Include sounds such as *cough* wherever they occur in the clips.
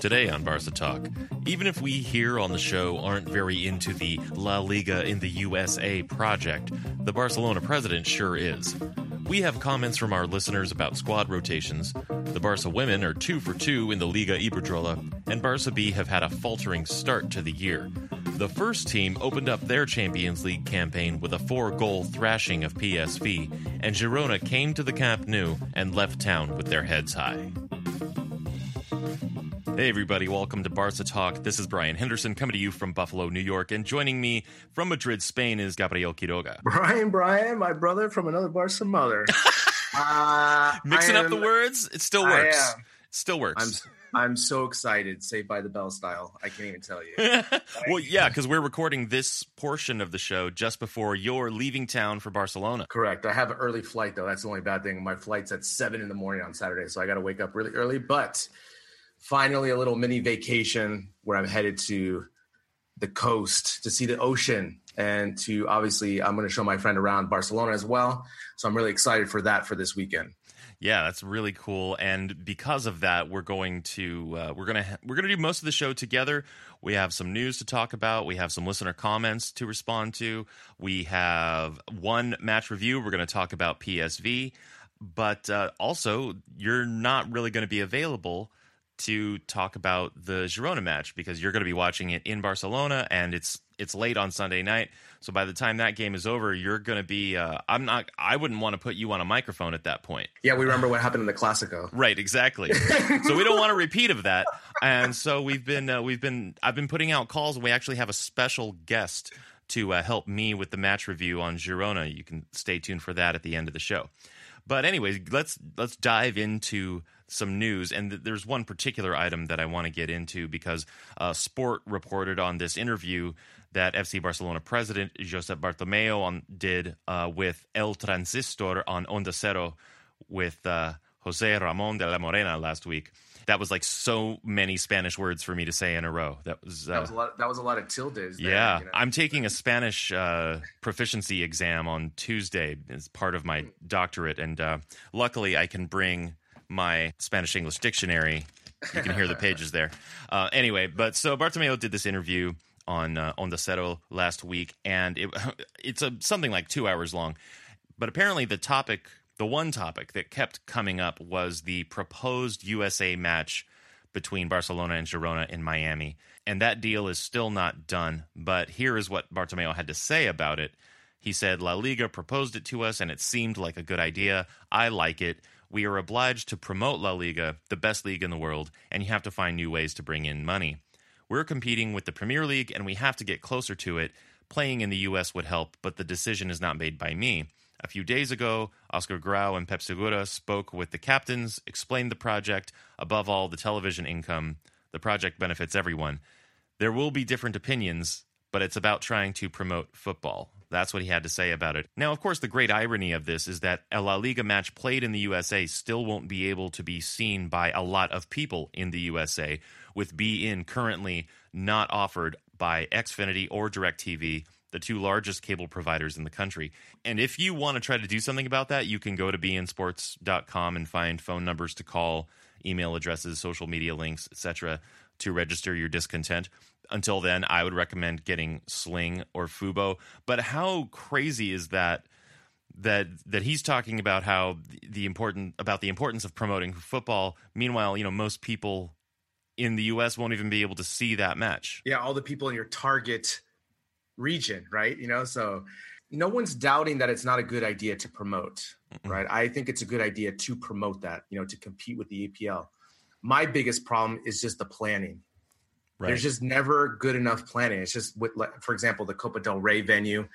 Today on Barca Talk, even if we here on the show aren't very into the La Liga in the USA project, the Barcelona president sure is. We have comments from our listeners about squad rotations. The Barca women are two for two in the Liga Iberdrola, and Barca B have had a faltering start to the year. The first team opened up their Champions League campaign with a four goal thrashing of PSV, and Girona came to the Camp Nou and left town with their heads high. Hey, everybody, welcome to Barca Talk. This is Brien Henderson coming to you from Buffalo, New York. And joining me from Madrid, Spain is Gabriel Quiroga. *laughs* Brien, Brien, my brother from another Barca mother. *laughs* uh, Mixing am, up the words, it still works. Still works. I'm, I'm so excited, Saved by the Bell style. I can't even tell you. *laughs* well, yeah, because we're recording this portion of the show just before you're leaving town for Barcelona. Correct. I have an early flight, though. That's the only bad thing. My flight's at 7 in the morning on Saturday, so I got to wake up really early. But finally a little mini vacation where I'm headed to the coast to see the ocean and to obviously I'm going to show my friend around Barcelona as well. So I'm really excited for that for this weekend. Yeah, that's really cool. And because of that, we're going to uh, we're gonna we're gonna do most of the show together. We have some news to talk about. We have some listener comments to respond to. We have one match review. We're going to talk about PSV, but uh, also you're not really going to be available to talk about the Girona match because you're going to be watching it in Barcelona and it's it's late on Sunday night. So by the time that game is over, you're going to be. Uh, I'm not. I wouldn't want to put you on a microphone at that point. Yeah, we remember what happened in the Classico. Right, exactly. *laughs* so we don't want a repeat of that. And so we've been uh, we've been I've been putting out calls. And we actually have a special guest to uh, help me with the match review on Girona. You can stay tuned for that at the end of the show. But anyways, let's let's dive into some news, and th- there's one particular item that I want to get into because uh, Sport reported on this interview that FC Barcelona president Josep Bartomeu on, did uh, with El Transistor on Onda Cero with uh, Jose Ramon de la Morena last week. That was like so many Spanish words for me to say in a row. That was that was a lot. That was a lot of tildes. There, yeah, you know? I'm taking a Spanish uh, proficiency exam on Tuesday as part of my doctorate, and uh, luckily I can bring my Spanish English dictionary. You can hear the *laughs* pages there. Uh, anyway, but so Bartomeu did this interview on uh, Onda Cero last week, and it, *laughs* it's a, something like two hours long. But apparently, the topic, the one topic that kept coming up was the proposed USA match between Barcelona and Girona in Miami. And that deal is still not done. But here is what Bartomeu had to say about it. He said, La Liga proposed it to us and it seemed like a good idea. I like it we are obliged to promote La Liga, the best league in the world, and you have to find new ways to bring in money. We're competing with the Premier League and we have to get closer to it. Playing in the US would help, but the decision is not made by me. A few days ago, Oscar Grau and Pep Segura spoke with the captains, explained the project, above all, the television income. The project benefits everyone. There will be different opinions, but it's about trying to promote football. That's what he had to say about it. Now, of course, the great irony of this is that a La Liga match played in the USA still won't be able to be seen by a lot of people in the USA, with beIN currently not offered by Xfinity or DirecTV, the two largest cable providers in the country. And if you want to try to do something about that, you can go to beinsports.com and find phone numbers to call, email addresses, social media links, etc to register your discontent. Until then, I would recommend getting Sling or Fubo. But how crazy is that? That that he's talking about how the important about the importance of promoting football. Meanwhile, you know most people in the U.S. won't even be able to see that match. Yeah, all the people in your target region, right? You know, so no one's doubting that it's not a good idea to promote, mm-hmm. right? I think it's a good idea to promote that, you know, to compete with the EPL. My biggest problem is just the planning. Right. There's just never good enough planning. It's just with, for example, the Copa del Rey venue.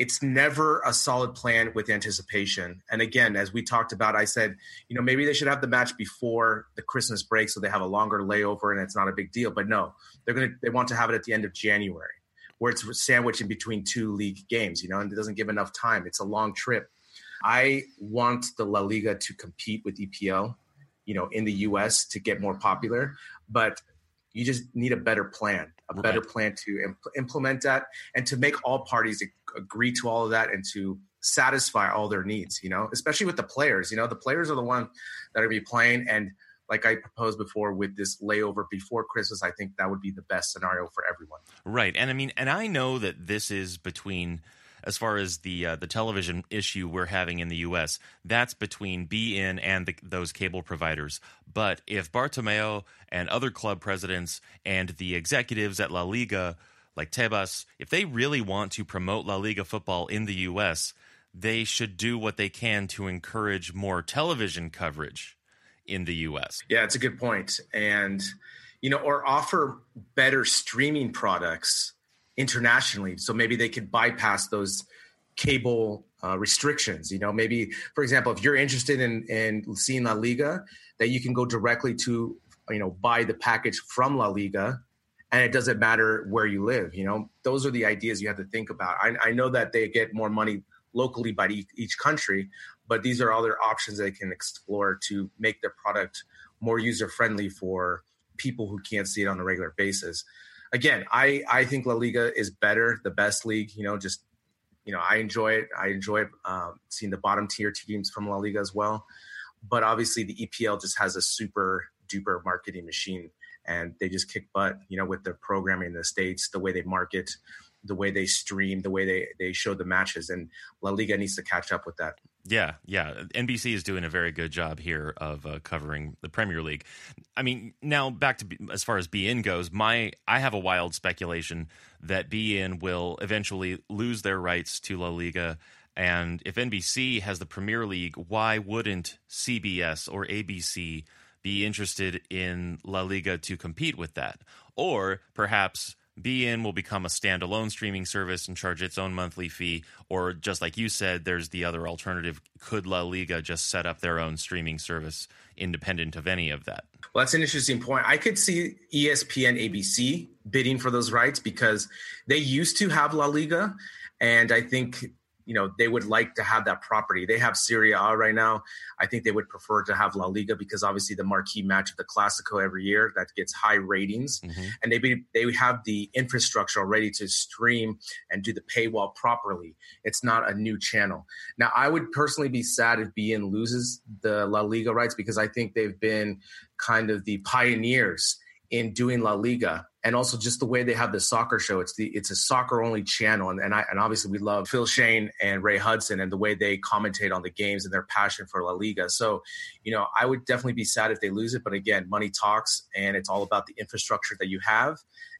it's never a solid plan with anticipation. And again, as we talked about, I said, you know, maybe they should have the match before the Christmas break so they have a longer layover and it's not a big deal. But no, they're gonna they want to have it at the end of January, where it's sandwiched in between two league games, you know, and it doesn't give enough time. It's a long trip. I want the La Liga to compete with EPL, you know, in the US to get more popular, but you just need a better plan, a right. better plan to imp- implement that and to make all parties agree to all of that and to satisfy all their needs, you know, especially with the players. You know, the players are the one that are be playing. And like I proposed before with this layover before Christmas, I think that would be the best scenario for everyone. Right. And I mean, and I know that this is between as far as the uh, the television issue we're having in the U.S. That's between beIN and the, those cable providers. But if Bartomeu and other club presidents and the executives at La Liga like Tebas, if they really want to promote La Liga football in the U.S., they should do what they can to encourage more television coverage in the U.S. Yeah, it's a good point, and you know, or offer better streaming products internationally, so maybe they could bypass those cable uh, restrictions. You know, maybe for example, if you're interested in in seeing La Liga, that you can go directly to you know buy the package from La Liga and it doesn't matter where you live. You know, those are the ideas you have to think about. I, I know that they get more money locally by each, each country, but these are other options they can explore to make their product more user friendly for people who can't see it on a regular basis. Again, I I think La Liga is better, the best league. You know, just you know, I enjoy it. I enjoy um, seeing the bottom tier teams from La Liga as well. But obviously, the EPL just has a super duper marketing machine and they just kick butt, you know, with the programming in the states, the way they market, the way they stream, the way they they show the matches, and La Liga needs to catch up with that. Yeah, yeah. NBC is doing a very good job here of uh, covering the Premier League. I mean, now back to as far as beIN goes, my I have a wild speculation that beIN will eventually lose their rights to La Liga. And if NBC has the Premier League, why wouldn't CBS or ABC be interested in La Liga to compete with that. Or perhaps beIN will become a standalone streaming service and charge its own monthly fee. Or just like you said, there's the other alternative. Could La Liga just set up their own streaming service independent of any of that? Well, that's an interesting point. I could see ESPN ABC bidding for those rights because they used to have La Liga. And I think you know they would like to have that property. They have Serie A right now. I think they would prefer to have La Liga because obviously the marquee match of the Clasico every year that gets high ratings, mm-hmm. and they be, they have the infrastructure already to stream and do the paywall properly. It's not a new channel. Now, I would personally be sad if beIN loses the La Liga rights because I think they've been kind of the pioneers in doing La Liga and also just the way they have the soccer show. It's the it's a soccer only channel, and and, I, and obviously we love Phil Schoen and Ray Hudson and the way they commentate on the games and their passion for La Liga. So, you know, I would definitely be sad if they lose it, but again, money talks, and it's all about the infrastructure that you have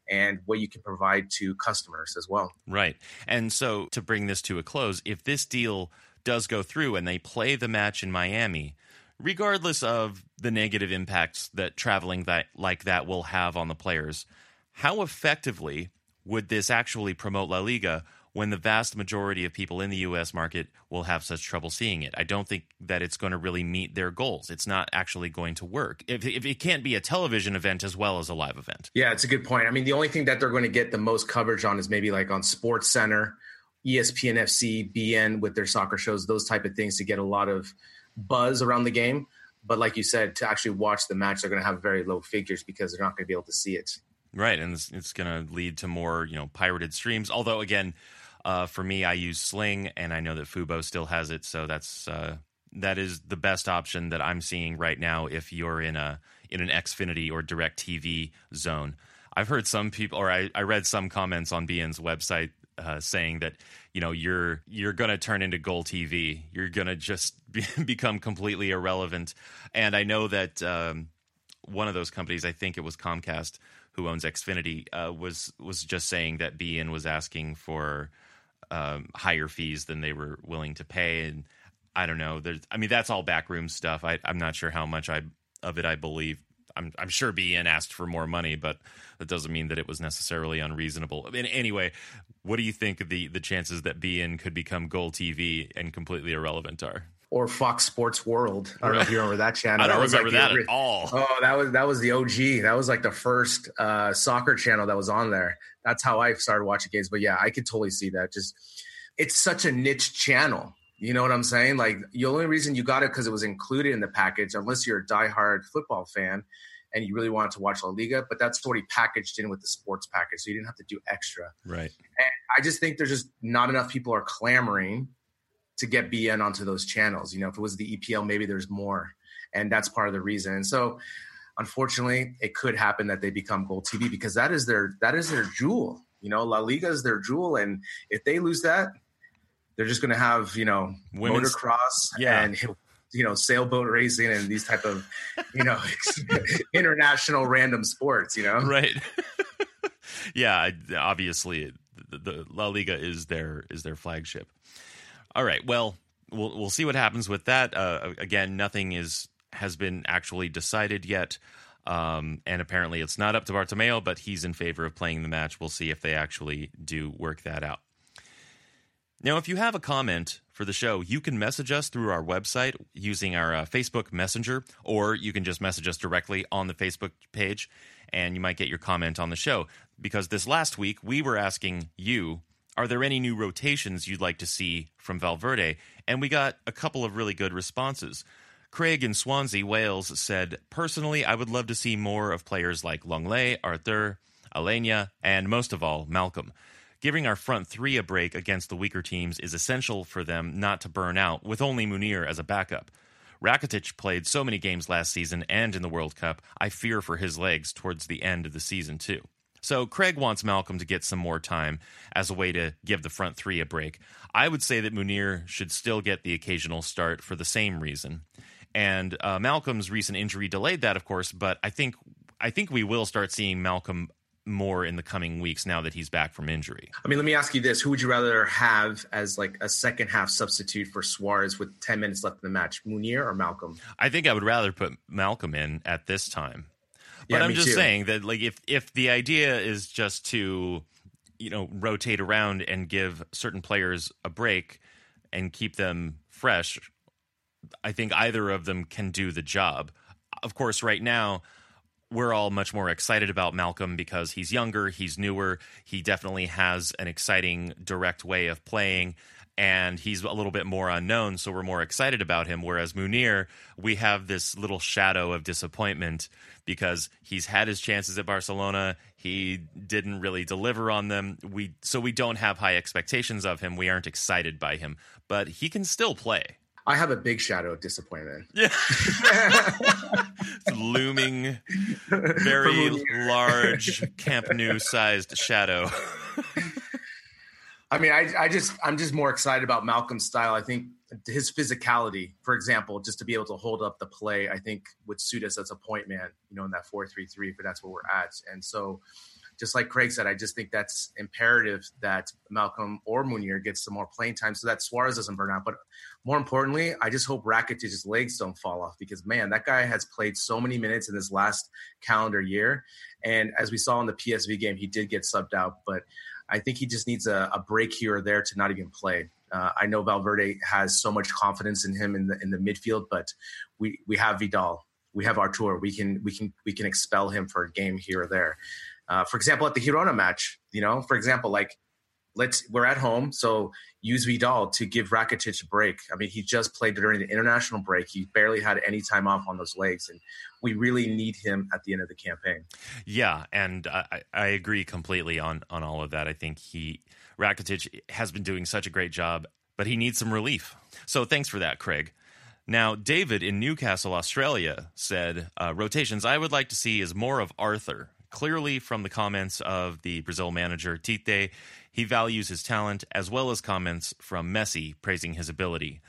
and what you can provide to customers as well. Right, and so to bring this to a close, if this deal does go through and they play the match in Miami regardless of the negative impacts that traveling that like that will have on the players, how effectively would this actually promote La Liga when the vast majority of people in the US market will have such trouble seeing it? I don't think that it's going to really meet their goals. It's not actually going to work. If, if it can't be a television event as well as a live event. Yeah, it's a good point. I mean, the only thing that they're going to get the most coverage on is maybe like on Sports Center, ESPN FC, beIN with their soccer shows, those type of things to get a lot of buzz around the game. But like you said, to actually watch the match, they're going to have very low figures because they're not going to be able to see it. Right, and it's, it's going to lead to more, you know, pirated streams. Although, again, uh, for me, I use Sling, and I know that Fubo still has it, so that's uh, that is the best option that I'm seeing right now. If you're in a in an Xfinity or DirecTV zone, I've heard some people, or I, I read some comments on beIN's website uh, saying that you know you're you're going to turn into Goal TV. You're going to just *laughs* be, become completely irrelevant. And I know that um, one of those companies, I think it was Comcast, who owns Xfinity, uh, was was just saying that beIN was asking for um, higher fees than they were willing to pay. And I don't know. There's, I mean, that's all backroom stuff. I, I'm not sure how much I of it I believe. I'm, I'm sure beIN asked for more money, but that doesn't mean that it was necessarily unreasonable. I mean, anyway, what do you think the the chances that beIN could become Goal TV and completely irrelevant are? Or Fox Sports World. I don't know if you remember that channel. *laughs* I don't that was remember like that the, at all. Oh, that was that was the OG. That was like the first uh, soccer channel that was on there. That's how I started watching games. But yeah, I could totally see that. Just it's such a niche channel. You know what I'm saying? Like the only reason you got it because it was included in the package, unless you're a diehard football fan and you really wanted to watch La Liga, but that's already packaged in with the sports package, so you didn't have to do extra. Right. And I just think there's just not enough people are clamoring to get beIN onto those channels. You know, if it was the EPL, maybe there's more, and that's part of the reason. And so, unfortunately, it could happen that they become Goal TV because that is their that is their jewel. You know, La Liga is their jewel, and if they lose that, they're just going to have you know Women's- motocross Yeah. and you know sailboat racing and these type of you know *laughs* international random sports. You know, right *laughs* yeah obviously the, the la liga is their is their flagship all right well we'll we'll see what happens with that uh, again nothing is has been actually decided yet um, and apparently it's not up to Bartomeu, but he's in favor of playing the match. We'll see if they actually do work that out. Now, if you have a comment for the show, you can message us through our website using our uh, Facebook Messenger, or you can just message us directly on the Facebook page, and you might get your comment on the show. Because this last week, we were asking you, are there any new rotations you'd like to see from Valverde? And we got a couple of really good responses. Craig in Swansea, Wales said, Personally, I would love to see more of players like Lenglet, Arthur, Aleñá, and most of all, Malcolm. Giving our front three a break against the weaker teams is essential for them not to burn out with only Munir as a backup. Rakitic played so many games last season and in the World Cup, I fear for his legs towards the end of the season, too. So Craig wants Malcolm to get some more time as a way to give the front three a break. I would say that Munir should still get the occasional start for the same reason. And uh, Malcolm's recent injury delayed that, of course, but I think I think we will start seeing Malcolm more in the coming weeks now that he's back from injury. I mean, let me ask you this: Who would you rather have as like a second half substitute for Suarez with ten minutes left in the match, Munir or Malcolm? I think I would rather put Malcolm in at this time. But Yeah, I'm just too. saying that like if if the idea is just to you know rotate around and give certain players a break and keep them fresh, I think either of them can do the job. Of course, right now we're all much more excited about Malcolm because he's younger, he's newer, he definitely has an exciting direct way of playing and he's a little bit more unknown, so we're more excited about him. Whereas Munir, we have this little shadow of disappointment because he's had his chances at Barcelona, he didn't really deliver on them. We so we don't have high expectations of him. We aren't excited by him, but he can still play. I have a big shadow of disappointment. Yeah. looming, *laughs* very large Camp Nou sized shadow. *laughs* I mean, I, I just, I'm just more excited about Malcolm's style. I think his physicality, for example, just to be able to hold up the play, I think would suit us as a point man, you know, in that four three three. But that's where we're at. And so, just like Craig said, I just think that's imperative that Malcolm or Munir gets some more playing time so that Suarez doesn't burn out. But more importantly, I just hope Rakitic's legs don't fall off because man, that guy has played so many minutes in this last calendar year. And as we saw in the PSV game, he did get subbed out, but I think he just needs a, a break here or there to not even play. Uh, I know Valverde has so much confidence in him in the in the midfield, but we we have Vidal, we have Artur, we can we can we can expel him for a game here or there. Uh, for example, at the Girona match, you know, for example, like let's we're at home, so use Vidal to give Rakitic a break. I mean, he just played during the international break. He barely had any time off on those legs, and we really need him at the end of the campaign. Yeah, and I, I- agree completely on on all of that. I think he Rakitic has been doing such a great job, but he needs some relief. So thanks for that, Craig. Now, David in Newcastle, Australia said, uh, rotations I would like to see is more of Arthur. Clearly, from the comments of the Brazil manager Tite, he values his talent as well as comments from Messi praising his ability.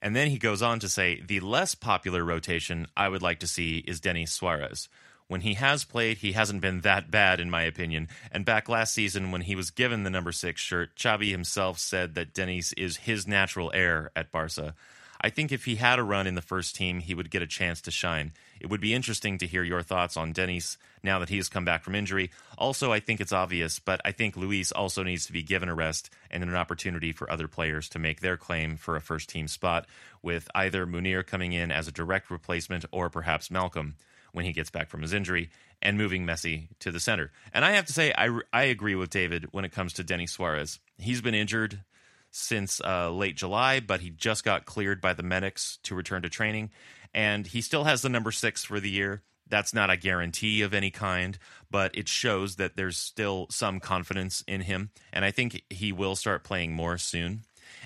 And then he goes on to say, the less popular rotation I would like to see is Denis Suarez. When he has played, he hasn't been that bad, in my opinion. And back last season, when he was given the number six shirt, Xavi himself said that Denis is his natural heir at Barca. I think if he had a run in the first team, he would get a chance to shine. It would be interesting to hear your thoughts on Denis now that he has come back from injury. Also, I think it's obvious, but I think Luis also needs to be given a rest and an opportunity for other players to make their claim for a first team spot, with either Munir coming in as a direct replacement or perhaps Malcolm when he gets back from his injury and moving Messi to the center. And I have to say, I, I agree with David when it comes to Denis Suarez. He's been injured since uh, late July, but he just got cleared by the medics to return to training. And he still has the number six for the year. That's not a guarantee of any kind, but it shows that there's still some confidence in him. And I think he will start playing more soon.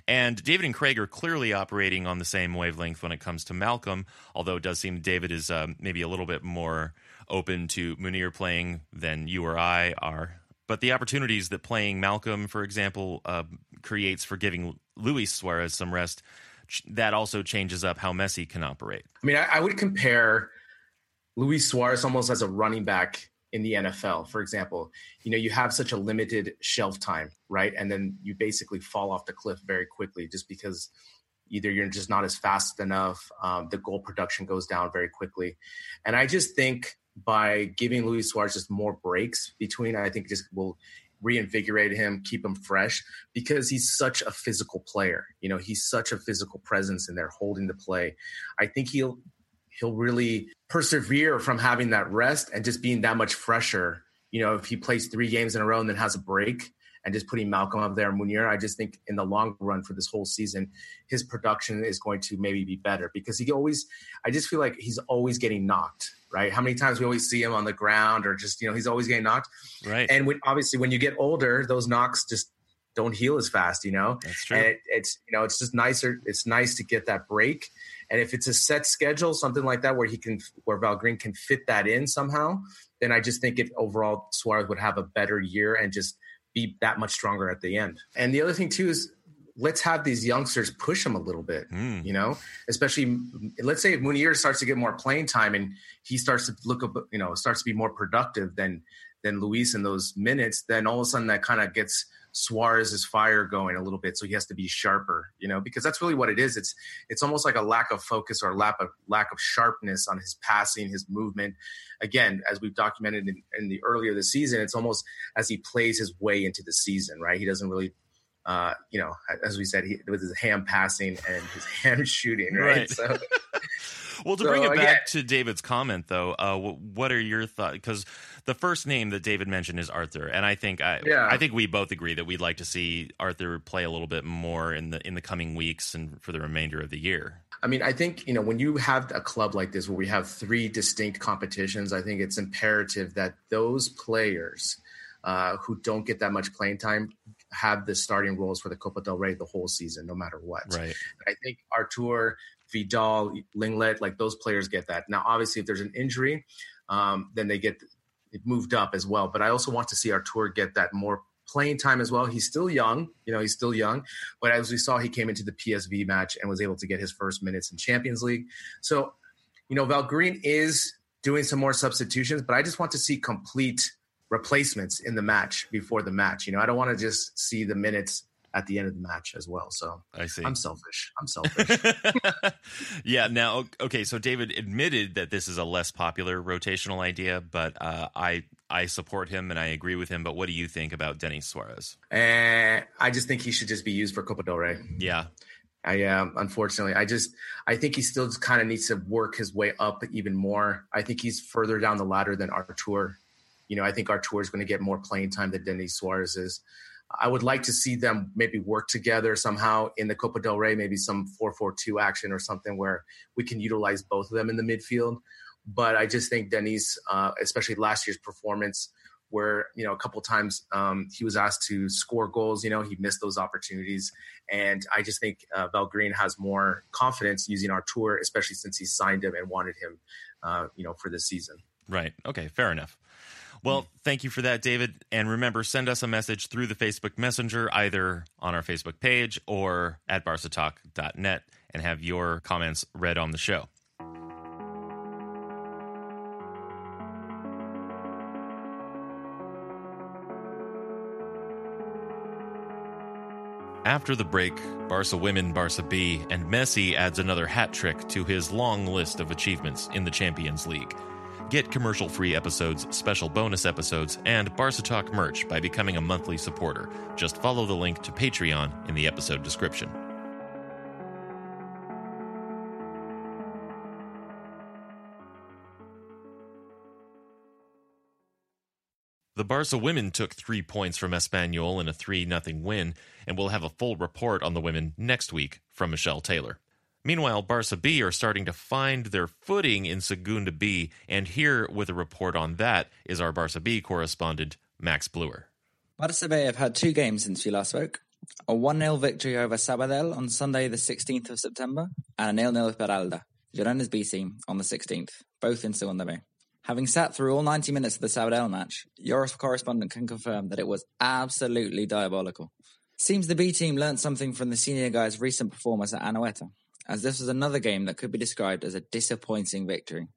And David and Craig are clearly operating on the same wavelength when it comes to Malcolm, although it does seem David is um, maybe a little bit more open to Munir playing than you or I are. But the opportunities that playing Malcolm, for example, uh, creates for giving Luis Suarez some rest, that also changes up how Messi can operate. I mean, I, I would compare Luis Suarez almost as a running back in the NFL, for example, you know, you have such a limited shelf time, right? And then you basically fall off the cliff very quickly just because either you're just not as fast enough, um, the goal production goes down very quickly. And I just think by giving Luis Suarez just more breaks between, I think just will reinvigorate him, keep him fresh because he's such a physical player. You know, he's such a physical presence in there holding the play. I think he'll he'll really persevere from having that rest and just being that much fresher. You know, if he plays three games in a row and then has a break and just putting Malcolm up there, Munir, I just think in the long run for this whole season, his production is going to maybe be better because he always, I just feel like he's always getting knocked, right? How many times we always see him on the ground or just, you know, he's always getting knocked. Right. And when, obviously when you get older, those knocks just don't heal as fast, you know? That's true. And it, it's, you know, it's just nicer. It's nice to get that break and if it's a set schedule, something like that, where he can, where Valverde can fit that in somehow, then I just think it overall Suarez would have a better year and just be that much stronger at the end. And the other thing too is let's have these youngsters push him a little bit, mm. you know, especially let's say if Munir starts to get more playing time and he starts to look up, you know, starts to be more productive than than Luis in those minutes, then all of a sudden that kind of gets Suarez's fire going a little bit, so he has to be sharper, you know, because that's really what it is. It's it's almost like a lack of focus or lack of lack of sharpness on his passing, his movement. Again, as we've documented in, in the earlier the season, it's almost as he plays his way into the season, right? He doesn't really uh, you know, as we said, he, with his hand passing and his *laughs* hand shooting, right? right. So, *laughs* well, to so, bring it back yeah. to David's comment, though, uh, what are your thoughts? Because the first name that David mentioned is Arthur, and I think I, yeah. I think we both agree that we'd like to see Arthur play a little bit more in the in the coming weeks and for the remainder of the year. I mean, I think you know when you have a club like this where we have three distinct competitions, I think it's imperative that those players uh, who don't get that much playing time have the starting roles for the Copa del Rey the whole season, no matter what. Right. I think Artur, Vidal, Lenglet, like those players get that. Now, obviously, if there's an injury, um, then they get it moved up as well. But I also want to see Artur get that more playing time as well. He's still young, you know, he's still young. But as we saw, he came into the PSV match and was able to get his first minutes in Champions League. So, you know, Valverde is doing some more substitutions, but I just want to see complete replacements in the match before the match. You know, I don't want to just see the minutes at the end of the match as well. So I see. I'm selfish. I'm *laughs* selfish. yeah. Now, okay. So David admitted that this is a less popular rotational idea, but uh, I I support him and I agree with him. But what do you think about Denis Suarez? Uh, I just think he should just be used for Copa del Rey. Yeah. I um, unfortunately, I just I think he still just kind of needs to work his way up even more. I think he's further down the ladder than Artur you know, I think Artur is going to get more playing time than Denis Suarez is. I would like to see them maybe work together somehow in the Copa del Rey, maybe some 4-4-2 action or something where we can utilize both of them in the midfield. But I just think Denis, uh, especially last year's performance, where you know a couple times um, he was asked to score goals, you know he missed those opportunities, and I just think uh, Valverde has more confidence using Artur, especially since he signed him and wanted him, uh, you know, for this season. Right. Okay. Fair enough. Well, thank you for that, David. And remember, send us a message through the Facebook Messenger, either on our Facebook page or at barcatalk.net, and have your comments read on the show. After the break, Barca women, Barca B, and Messi adds another hat trick to his long list of achievements in the Champions League. Get commercial free episodes, special bonus episodes, and Barca Talk merch by becoming a monthly supporter. Just follow the link to Patreon in the episode description. The Barca women took three points from Espanyol in a 3 0 win, and we'll have a full report on the women next week from Michelle Taylor. Meanwhile, Barca B are starting to find their footing in Segunda B, and here with a report on that is our Barca B correspondent, Max Bluer. Barca B have had two games since we last spoke. A 1 0 victory over Sabadell on Sunday, the 16th of September, and a 0 0 with Peralada, Girona's B team, on the 16th, both in Segunda B. Having sat through all 90 minutes of the Sabadell match, your correspondent can confirm that it was absolutely diabolical. Seems the B team learnt something from the senior guys' recent performance at Anoeta, as this was another game that could be described as a disappointing victory.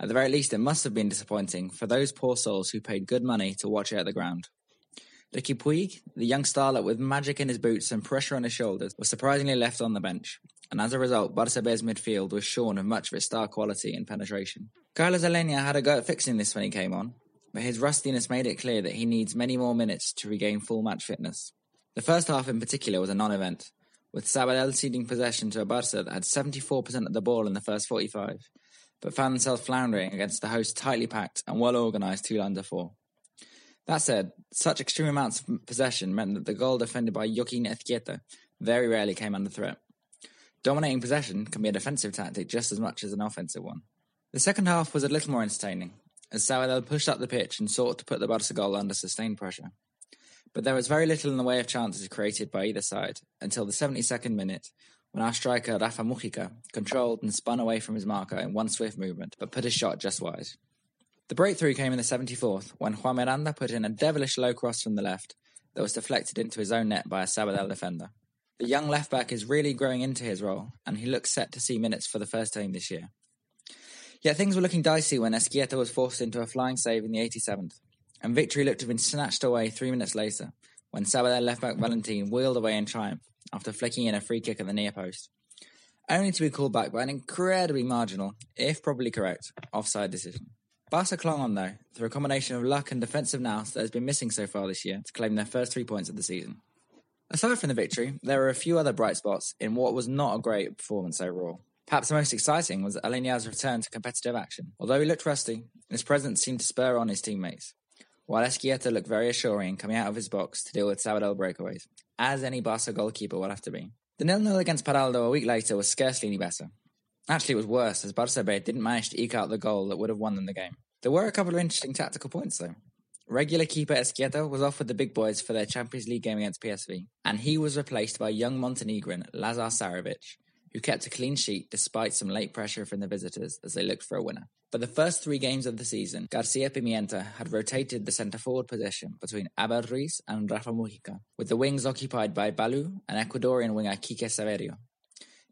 At the very least, it must have been disappointing for those poor souls who paid good money to watch it at the ground. Riqui Puig, the young starlet with magic in his boots and pressure on his shoulders, was surprisingly left on the bench, and as a result, Barca midfield was shorn of much of its star quality and penetration. Carlos Aleñá had a go at fixing this when he came on, but his rustiness made it clear that he needs many more minutes to regain full match fitness. The first half in particular was a non-event, with Sabadell ceding possession to a Barca that had 74% of the ball in the first 45, but found themselves floundering against the host tightly packed and well-organised two lines of four. That said, such extreme amounts of possession meant that the goal defended by Jokin Ezkieta very rarely came under threat. Dominating possession can be a defensive tactic just as much as an offensive one. The second half was a little more entertaining, as Sabadell pushed up the pitch and sought to put the Barca goal under sustained pressure. But there was very little in the way of chances created by either side until the 72nd minute, when our striker Rafa Mujica controlled and spun away from his marker in one swift movement, but put his shot just wide. The breakthrough came in the 74th when Juan Miranda put in a devilish low cross from the left that was deflected into his own net by a Sabadell defender. The young left back is really growing into his role, and he looks set to see minutes for the first time this year. Yet things were looking dicey when Ezkieta was forced into a flying save in the 87th, and victory looked to have been snatched away three minutes later when Sabadell left back Valentin wheeled away in triumph after flicking in a free kick at the near post, only to be called back by an incredibly marginal, if probably correct, offside decision. Barca clung on, though, through a combination of luck and defensive nous that has been missing so far this year to claim their first three points of the season. Aside from the victory, there were a few other bright spots in what was not a great performance overall. Perhaps the most exciting was Aleñá's return to competitive action. Although he looked rusty, his presence seemed to spur on his teammates, while Ezkieta looked very assuring coming out of his box to deal with Sabadell breakaways, as any Barca goalkeeper will have to be. The nil-nil against Peralada a week later was scarcely any better. Actually, it was worse, as Barca didn't manage to eke out the goal that would have won them the game. There were a couple of interesting tactical points, though. Regular keeper Ezkieta was off with the big boys for their Champions League game against PSV, and he was replaced by young Montenegrin Lazar Carevic, who kept a clean sheet despite some late pressure from the visitors as they looked for a winner. For the first three games of the season, Garcia Pimienta had rotated the centre forward position between Abel Ruiz and Rafa Mujica, with the wings occupied by Ballou and Ecuadorian winger Kike Saverio.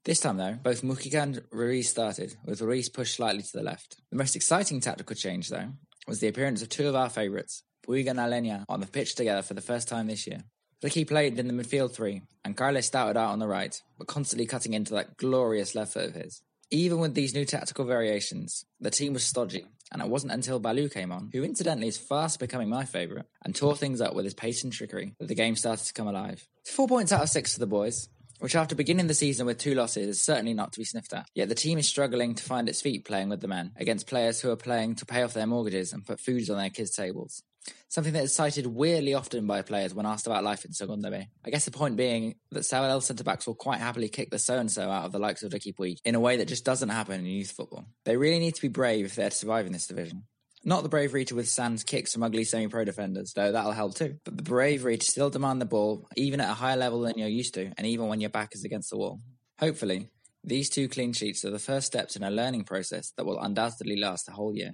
This time, though, both Mujica and Ruiz started, with Ruiz pushed slightly to the left. The most exciting tactical change, though, was the appearance of two of our favourites, Puig and Aleñá, on the pitch together for the first time this year. Riqui played in the midfield three, and Carles started out on the right, but constantly cutting into that glorious left foot of his. Even with these new tactical variations, the team was stodgy, and it wasn't until Ballou came on, who incidentally is fast becoming my favourite, and tore things up with his pace and trickery, that the game started to come alive. Four points out of six for the boys, which after beginning the season with two losses is certainly not to be sniffed at. Yet the team is struggling to find its feet playing with the men against players who are playing to pay off their mortgages and put foods on their kids' tables. Something that is cited weirdly often by players when asked about life in Segunda B. I guess the point being that Sabadell centre backs will quite happily kick the so and so out of the likes of Riqui Puig in a way that just doesn't happen in youth football. They really need to be brave if they're to survive in this division. Not the bravery to withstand kicks from ugly semi-pro defenders, though that'll help too. But the bravery to still demand the ball, even at a higher level than you're used to, and even when your back is against the wall. Hopefully, these two clean sheets are the first steps in a learning process that will undoubtedly last a whole year.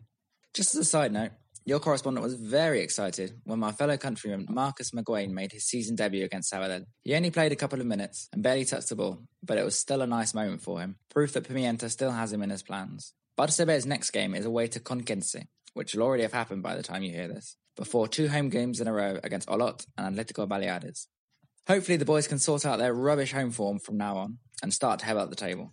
Just as a side note, your correspondent was very excited when my fellow countryman Marcus McGuane made his season debut against Sabadell. He only played a couple of minutes and barely touched the ball, but it was still a nice moment for him, proof that Pimienta still has him in his plans. Barca B's next game is away to Conquense, which will already have happened by the time you hear this, before two home games in a row against Olot and Atletico Baleares. Hopefully, the boys can sort out their rubbish home form from now on and start to head up the table.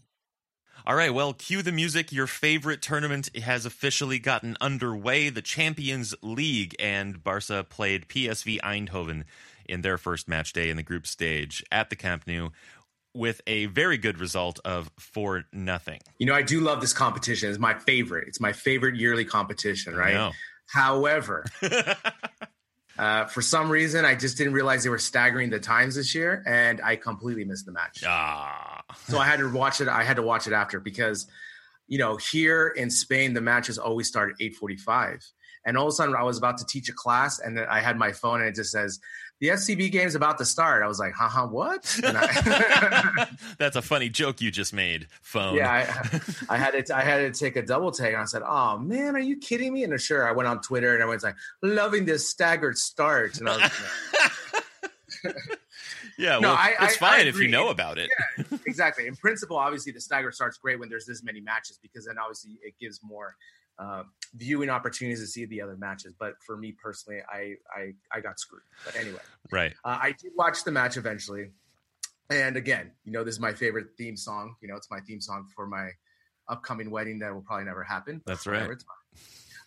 All right, well, cue the music. Your favorite tournament has officially gotten underway, the Champions League, and Barca played PSV Eindhoven in their first match day in the group stage at the Camp Nou with a very good result of 4 nothing. You know, I do love this competition. It's my favorite. It's my favorite yearly competition, right? However, *laughs* uh, for some reason, I just didn't realize they were staggering the times this year, and I completely missed the match. Ah. So I had to watch it. I had to watch it after because, you know, here in Spain, the matches always start at eight forty-five, and all of a sudden, I was about to teach a class, and then I had my phone, and it just says the FCB game's about to start. I was like, haha, what? I, *laughs* That's a funny joke you just made, phone. yeah, I, *laughs* I, had to, I had to take a double take. And I said, oh man, are you kidding me? And sure, I went on Twitter and everyone's like, loving this staggered start. And I was like, *laughs* yeah, No, well, I- it's I- I fine if you know about it. yeah, exactly. In principle, obviously, the staggered start's great when there's this many matches because then obviously it gives more uh, viewing opportunities to see the other matches. But for me personally, I I, I got screwed. But anyway. Right. Uh, I did watch the match eventually, and again, you know, this is my favorite theme song. You know, it's my theme song for my upcoming wedding that will probably never happen. That's right.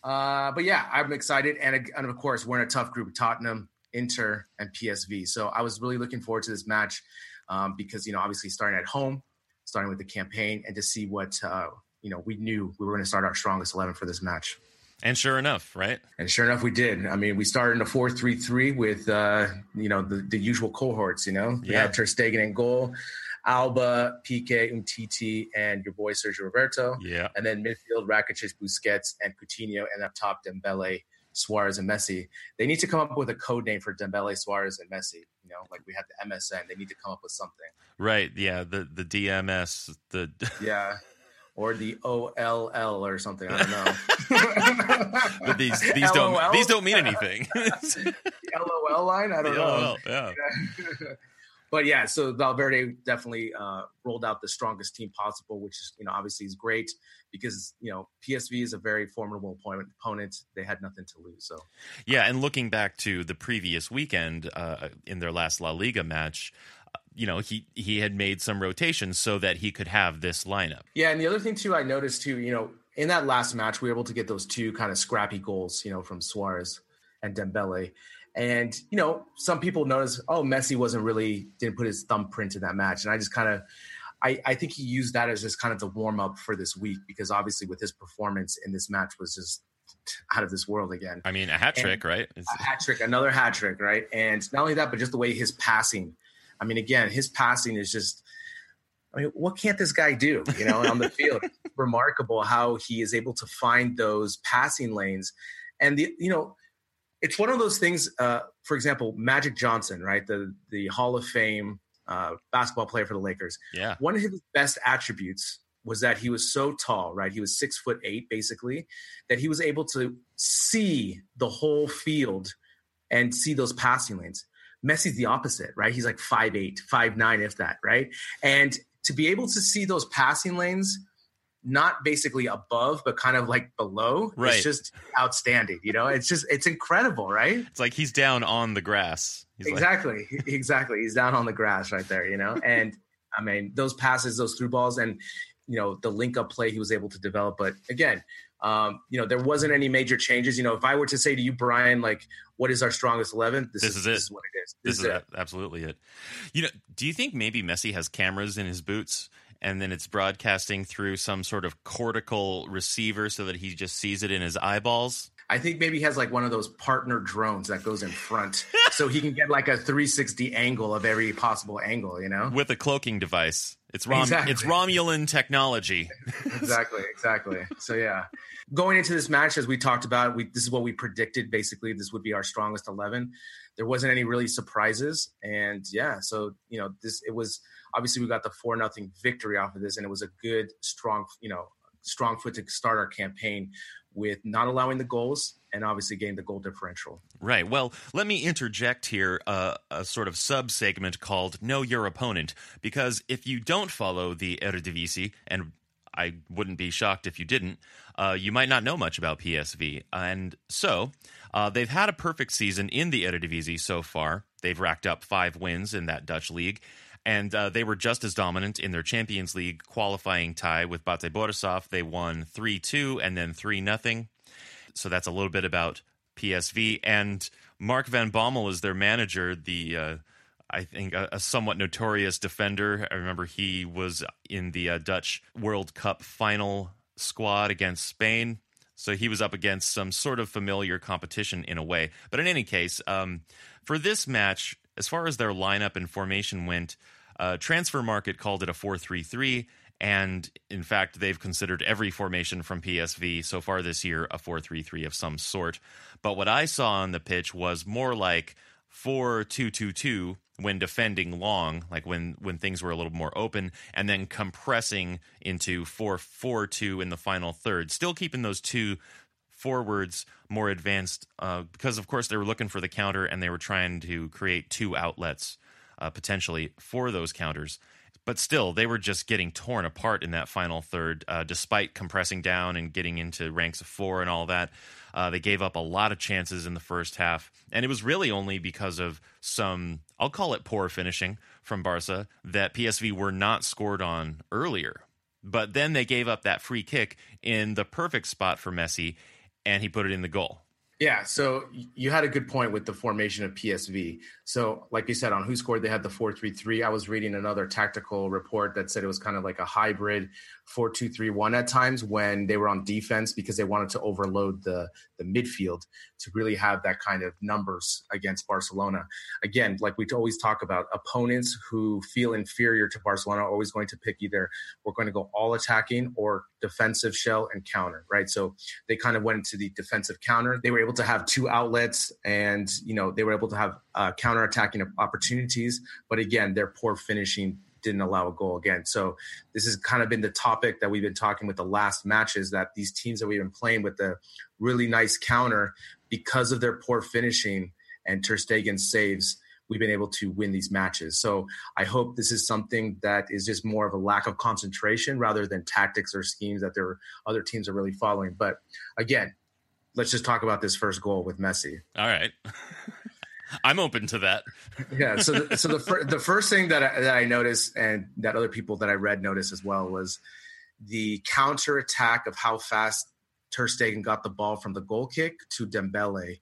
Uh, but yeah, I'm excited, and, and of course, we're in a tough group: Tottenham, Inter, and PSV. So I was really looking forward to this match um, because you know, obviously, starting at home, starting with the campaign, and to see what uh, you know, we knew we were going to start our strongest eleven for this match. And sure enough, right? And sure enough, we did. I mean, we started in a four-three-three with, uh, you know, the, the usual cohorts, you know. We Yeah. had Ter Stegen in goal, Alba, Pique, Umtiti, and your boy Sergio Roberto. Yeah. And then midfield, Rakitic, Busquets, and Coutinho. And up top, Dembele, Suarez, and Messi. They need to come up with a code name for Dembele, Suarez, and Messi. You know, like we have the MSN. They need to come up with something. Right. Yeah. The the DMS. The *laughs* Yeah. Or the OLL or something. I don't know. *laughs* but these these don't these don't mean anything. *laughs* The LOL line? I don't know. yeah. but yeah, so Valverde definitely uh, rolled out the strongest team possible, which is you know obviously is great because you know PSV is a very formidable opponent. opponent. They had nothing to lose, so Yeah, and looking back to the previous weekend uh, in their last La Liga match, uh, you know he he had made some rotations so that he could have this lineup. yeah. And the other thing too, I noticed too, you know, in that last match, we were able to get those two kind of scrappy goals, you know, from Suarez and Dembele. And you know, some people notice, oh, Messi wasn't really didn't put his thumbprint in that match, and I just kind of. I, I think he used that as just kind of the warm up for this week because obviously with his performance in this match was just out of this world again. I mean, a hat trick, right? It's- a hat trick, another hat trick, right? And not only that, but just the way his passing. I mean, again, his passing is just. I mean, what can't this guy do? You know, on the *laughs* field, remarkable how he is able to find those passing lanes, and the you know, it's one of those things. Uh, for example, Magic Johnson, right, the the Hall of Fame uh, basketball player for the Lakers yeah, one of his best attributes was that he was so tall, right? He was six foot eight, basically, that he was able to see the whole field and see those passing lanes. Messi's the opposite, right? He's like five eight, five nine, if that, right? And to be able to see those passing lanes, not basically above, but kind of like below, Right. it's just outstanding. You know, it's just it's incredible, right? it's like he's down on the grass. He's like, exactly *laughs* exactly he's down on the grass right there you know and i mean those passes those through balls and you know the link up play he was able to develop but again um, you know there wasn't any major changes you know if i were to say to you brien like what is our strongest 11 this, This is it. this is what it is this is a- absolutely it. You know, do you think maybe Messi has cameras in his boots? And then it's broadcasting through some sort of cortical receiver so that he just sees it in his eyeballs. i think maybe he has like one of those partner drones that goes in front *laughs* so he can get like a 360 angle of every possible angle you know with a cloaking device. It's Rom- Exactly. it's Romulan technology. *laughs* exactly, exactly. So yeah, going into this match, as we talked about, we this is what we predicted. Basically, this would be our strongest eleven. There wasn't any really surprises, and yeah, so you know, this it was obviously we got the four nothing victory off of this, and it was a good, strong, you know, strong foot to start our campaign with not allowing the goals and obviously getting the goal differential. Right. Well, let me interject here uh, a sort of sub segment called Know Your Opponent, because if you don't follow the Eredivisie, and I wouldn't be shocked if you didn't. Uh, you might not know much about PSV. And so uh, they've had a perfect season in the Eredivisie so far. They've racked up five wins in that Dutch league. And uh, they were just as dominant in their Champions League qualifying tie with Bate Borisov. They won 3 2 and then 3 0. So that's a little bit about PSV. And Mark Van Bommel is their manager, the uh, I think a, a, somewhat notorious defender. I remember he was in the uh, Dutch World Cup final squad against Spain. So he was up against some sort of familiar competition in a way. But in any case, um, for this match, as far as their lineup and formation went, uh, Transfermarkt called it a 4 3 3. And in fact, they've considered every formation from PSV so far this year a 4 3 3 of some sort. But what I saw on the pitch was more like 4 2 2 2 when defending long, like when, when things were a little more open, and then compressing into 4 4 2 in the final third. Still keeping those two forwards more advanced uh, because, of course, they were looking for the counter and they were trying to create two outlets uh, potentially for those counters. But still, they were just getting torn apart in that final third, uh, despite compressing down and getting into ranks of four and all that. Uh, they gave up a lot of chances in the first half, and it was really only because of some, I'll call it poor finishing from Barca, that PSV were not scored on earlier. But then they gave up that free kick in the perfect spot for Messi, and he put it in the goal. Yeah, so you had a good point with the formation of PSV. So, like you said, on WhoScored, they had the 4 3 3. I was reading another tactical report that said it was kind of like a hybrid 4 2 3 1 at times when they were on defense because they wanted to overload the, the midfield to really have that kind of numbers against Barcelona. Again, like we always talk about, opponents who feel inferior to Barcelona are always going to pick either we're going to go all attacking or defensive shell and counter, right? So they kind of went into the defensive counter. They were able to have two outlets and, you know, they were able to have uh, counter attacking opportunities. But again, their poor finishing didn't allow a goal again. So this has kind of been the topic that we've been talking with the last matches that these teams that we've been playing with the really nice counter because of their poor finishing and Ter Stegen saves we've been able to win these matches. So I hope this is something that is just more of a lack of concentration rather than tactics or schemes that their other teams are really following. But again, let's just talk about this first goal with Messi. All right. *laughs* I'm open to that. yeah. So, the, so the *laughs* fir- the first thing that I, that I noticed, and that other people that I read noticed as well, was the counter attack of how fast Ter Stegen got the ball from the goal kick to Dembele,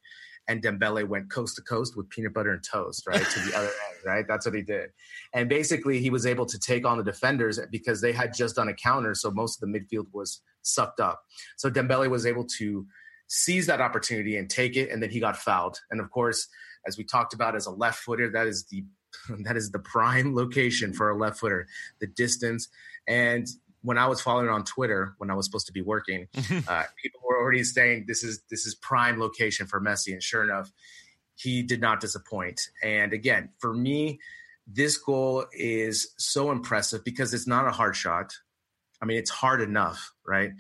and Dembele went coast to coast with peanut butter and toast, right to the *laughs* other end, right? That's what he did, and basically he was able to take on the defenders because they had just done a counter, so most of the midfield was sucked up. So Dembele was able to seize that opportunity and take it, and then he got fouled, and of course as we talked about as a left footer, that is the *laughs* that is the prime location for a left footer, the distance. And when I was following on Twitter, when I was supposed to be working, *laughs* uh, people were already saying this is this is prime location for Messi, and sure enough, he did not disappoint. And again, for me, this goal is so impressive because it's not a hard shot. I mean, it's hard enough, right?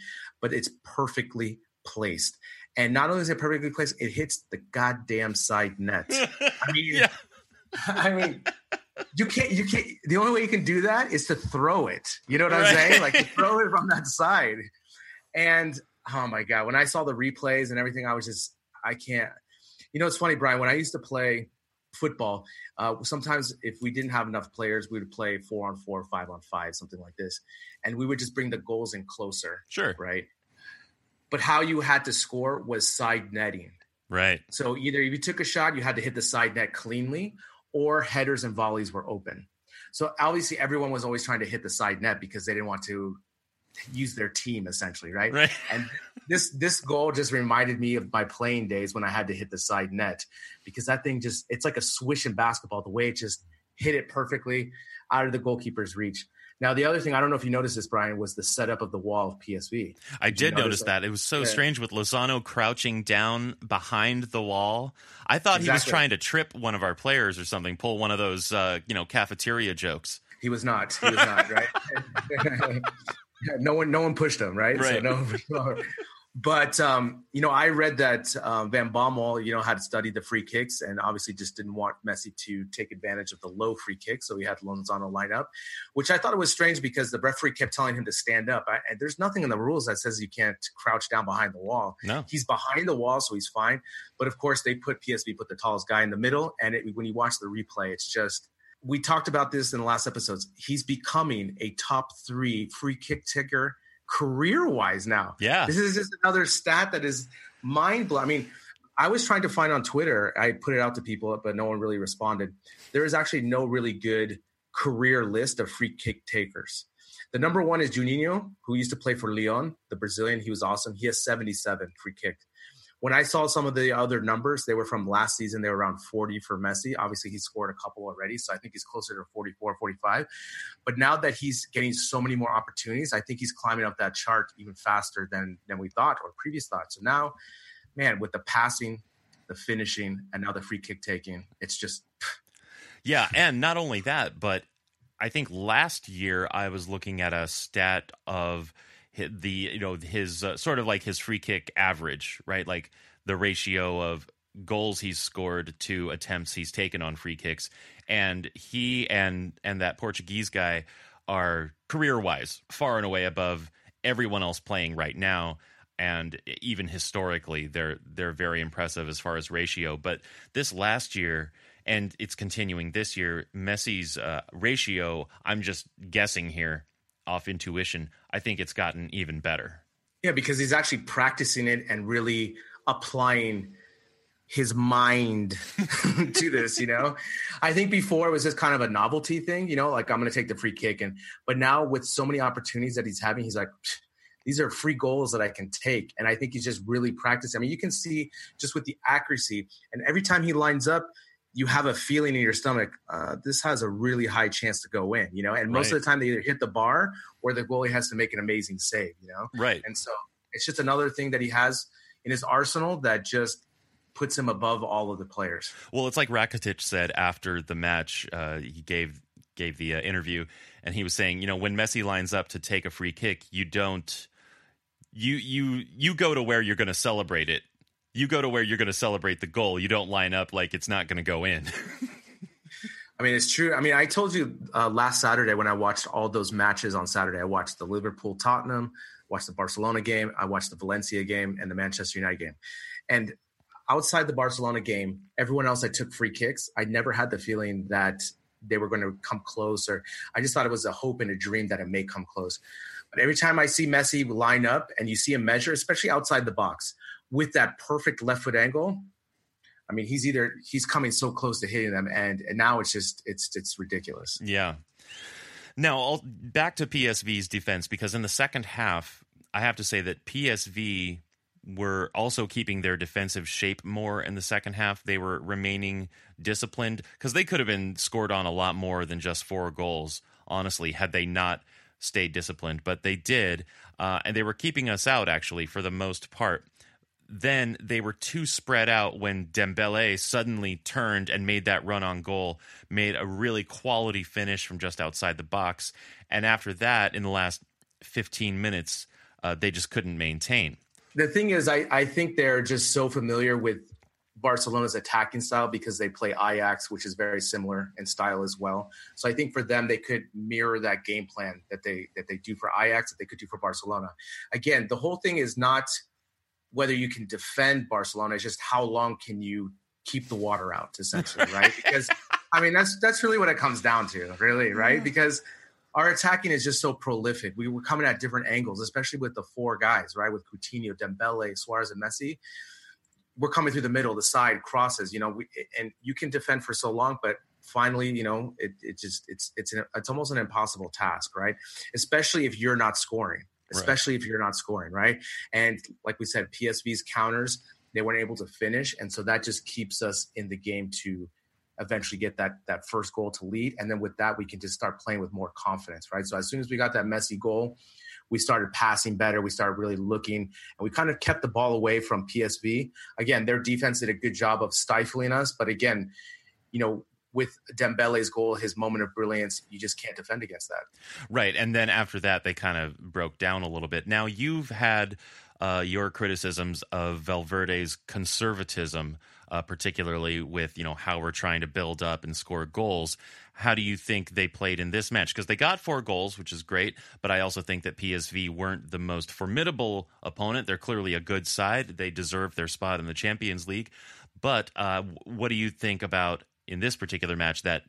But it's perfectly placed. And not only is it perfectly placed, it hits the goddamn side net. I *laughs* mean, yeah. I mean, you can't, you can't, the only way you can do that is to throw it. You know what right. I'm saying? Like *laughs* throw it from that side. And oh my God, when I saw the replays and everything, I was just, I can't, you know, it's funny, Brien, when I used to play football, uh, sometimes if we didn't have enough players, we would play four on four, five on five, something like this. And we would just bring the goals in closer. Sure. Right but how you had to score was side netting. Right. So either if you took a shot, you had to hit the side net cleanly, or headers and volleys were open. So obviously, everyone was always trying to hit the side net because they didn't want to use their team essentially, right? Right. And this this goal just reminded me of my playing days when I had to hit the side net because that thing just it's like a swish in basketball. The way it just hit it perfectly out of the goalkeeper's reach. Now, the other thing, I don't know if you noticed this, Brien, was the setup of the wall of PSV. I did, did notice that? that? It was so yeah. strange with Lozano crouching down behind the wall. I thought exactly. he was trying to trip one of our players or something, pull one of those, uh, you know, cafeteria jokes. He was not. He was not, right? *laughs* no one, no one pushed him, right? right. So no, *laughs* But um, you know, I read that um, Van Bommel, you know, had studied the free kicks and obviously just didn't want Messi to take advantage of the low free kick, so he had Lozano line up, which I thought it was strange because the referee kept telling him to stand up. I, and there's nothing in the rules that says you can't crouch down behind the wall. No, he's behind the wall, so he's fine. But of course, they put PSV put the tallest guy in the middle, and it, when you watch the replay, it's just we talked about this in the last episodes. He's becoming a top three free kick taker career wise now. Yeah. This is just another stat that is mind blowing. I mean, I was trying to find on Twitter, I put it out to people, but no one really responded. There is actually no really good career list of free kick takers. The number one is Juninho, who used to play for Lyon, the Brazilian. He was awesome. He has 77 free kick when I saw some of the other numbers, they were from last season. They were around 40 for Messi. Obviously, he scored a couple already, so I think he's closer to 44, 45. But now that he's getting so many more opportunities, I think he's climbing up that chart even faster than than we thought or previous thought. So now, man, with the passing, the finishing, and now the free kick taking, it's just *sighs* yeah. And not only that, but I think last year I was looking at a stat of the you know his uh, sort of like his free kick average, right? Like the ratio of goals he's scored to attempts he's taken on free kicks, and he and and that Portuguese guy are career wise far and away above everyone else playing right now. And even historically they're they're very impressive as far as ratio. But this last year and it's continuing this year Messi's uh, ratio I'm just guessing here off intuition, I think it's gotten even better. Yeah, because he's actually practicing it and really applying his mind *laughs* to this, you know. I think before it was just kind of a novelty thing, you know, like I'm going to take the free kick and but now with so many opportunities that he's having, he's like these are free goals that I can take and I think he's just really practicing. I mean, you can see just with the accuracy and every time he lines up, you have a feeling in your stomach, uh, this has a really high chance to go in, you know. And most right. of the time, they either hit the bar or the goalie has to make an amazing save, you know. Right. And so it's just another thing that he has in his arsenal that just puts him above all of the players. Well, it's like Rakitic said after the match. Uh, he gave gave the uh, interview, and he was saying, you know, when Messi lines up to take a free kick, you don't. You you you go to where you're going to celebrate it you go to where you're going to celebrate the goal. You don't line up like it's not going to go in. *laughs* I mean, it's true. I mean, I told you uh, last Saturday when I watched all those matches on Saturday. I watched the Liverpool Tottenham, watched the Barcelona game, I watched the Valencia game, and the Manchester United game. And outside the Barcelona game, everyone else I took free kicks. I never had the feeling that they were going to come close, or I just thought it was a hope and a dream that it may come close. But every time I see Messi line up and you see him measure, especially outside the box, with that perfect left foot angle, I mean, he's either he's coming so close to hitting them, and and now it's just it's it's ridiculous. Yeah. Now, I'll, back to PSV's defense because in the second half, I have to say that PSV were also keeping their defensive shape more in the second half. They were remaining disciplined because they could have been scored on a lot more than just four goals, honestly, had they not stayed disciplined. But they did, uh, and they were keeping us out actually for the most part then they were too spread out when Dembele suddenly turned and made that run on goal, made a really quality finish from just outside the box. And after that, in the last 15 minutes, uh, they just couldn't maintain. The thing is, I, I think they're just so familiar with Barcelona's attacking style because they play Ajax, which is very similar in style as well. So I think for them, they could mirror that game plan that they that they do for Ajax that they could do for Barcelona. Again, the whole thing is not – whether you can defend Barcelona, it's just how long can you keep the water out, essentially, right? *laughs* because I mean, that's that's really what it comes down to, really, right? Yeah. Because our attacking is just so prolific. We were coming at different angles, especially with the four guys, right? With Coutinho, Dembele, Suarez, and Messi. We're coming through the middle, the side crosses, you know, we, and you can defend for so long, but finally, you know, it, it just it's it's an, it's almost an impossible task, right? Especially if you're not scoring especially right. if you're not scoring, right? And like we said, PSV's counters, they weren't able to finish. And so that just keeps us in the game to eventually get that that first goal to lead. And then with that, we can just start playing with more confidence, right? So as soon as we got that Messi goal, we started passing better. We started really looking, and we kind of kept the ball away from PSV. Again, their defense did a good job of stifling us, but again, you know, with Dembele's goal, his moment of brilliance, you just can't defend against that. Right. And then after that, they kind of broke down a little bit. Now, you've had uh, your criticisms of Valverde's conservatism, uh, particularly with you know how we're trying to build up and score goals. How do you think they played in this match? Because they got four goals, which is great, but I also think that PSV weren't the most formidable opponent. They're clearly a good side. They deserve their spot in the Champions League. But uh, what do you think about in this particular match? That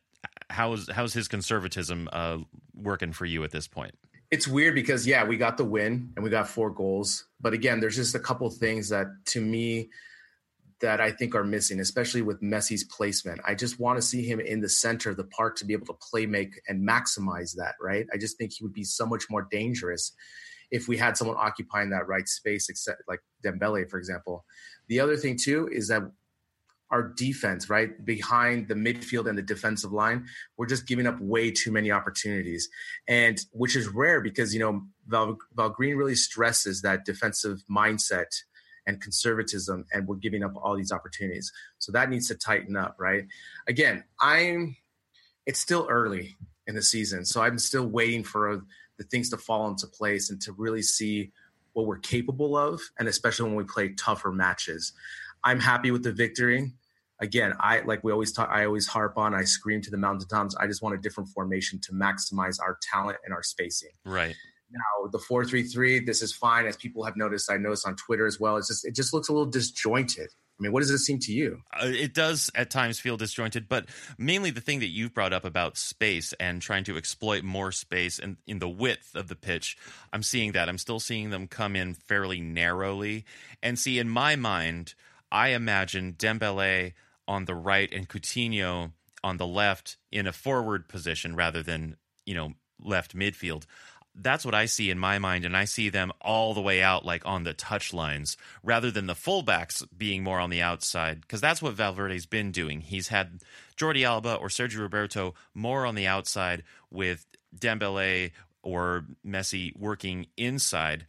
how's how's his conservatism uh, working for you at this point? It's weird because yeah, we got the win and we got four goals, but again, there's just a couple things that to me that I think are missing, especially with Messi's placement. I just want to see him in the center of the park to be able to play make and maximize that, right? I just think he would be so much more dangerous if we had someone occupying that right space, except like Dembele, for example. The other thing too is that our defense, right behind the midfield and the defensive line, we're just giving up way too many opportunities, and which is rare because you know Val, Val Green really stresses that defensive mindset and conservatism, and we're giving up all these opportunities. So that needs to tighten up, right? Again, I'm. It's still early in the season, so I'm still waiting for the things to fall into place and to really see what we're capable of, and especially when we play tougher matches. I'm happy with the victory again, I like we always talk, I always harp on, I scream to the mountaintops. I just want a different formation to maximize our talent and our spacing. Right. Now the four three three, this is fine. As people have noticed, I noticed on Twitter as well. It's just it just looks a little disjointed. I mean, what does it seem to you? Uh, it does at times feel disjointed, but mainly the thing that you've brought up about space and trying to exploit more space and in, in the width of the pitch. I'm seeing that. I'm still seeing them come in fairly narrowly. And see, in my mind, I imagine Dembele on the right and Coutinho on the left in a forward position rather than, you know, left midfield. That's what I see in my mind, and I see them all the way out, like on the touch lines, rather than the fullbacks being more on the outside, because that's what Valverde's been doing. He's had Jordi Alba or Sergio Roberto more on the outside, with Dembele or Messi working inside.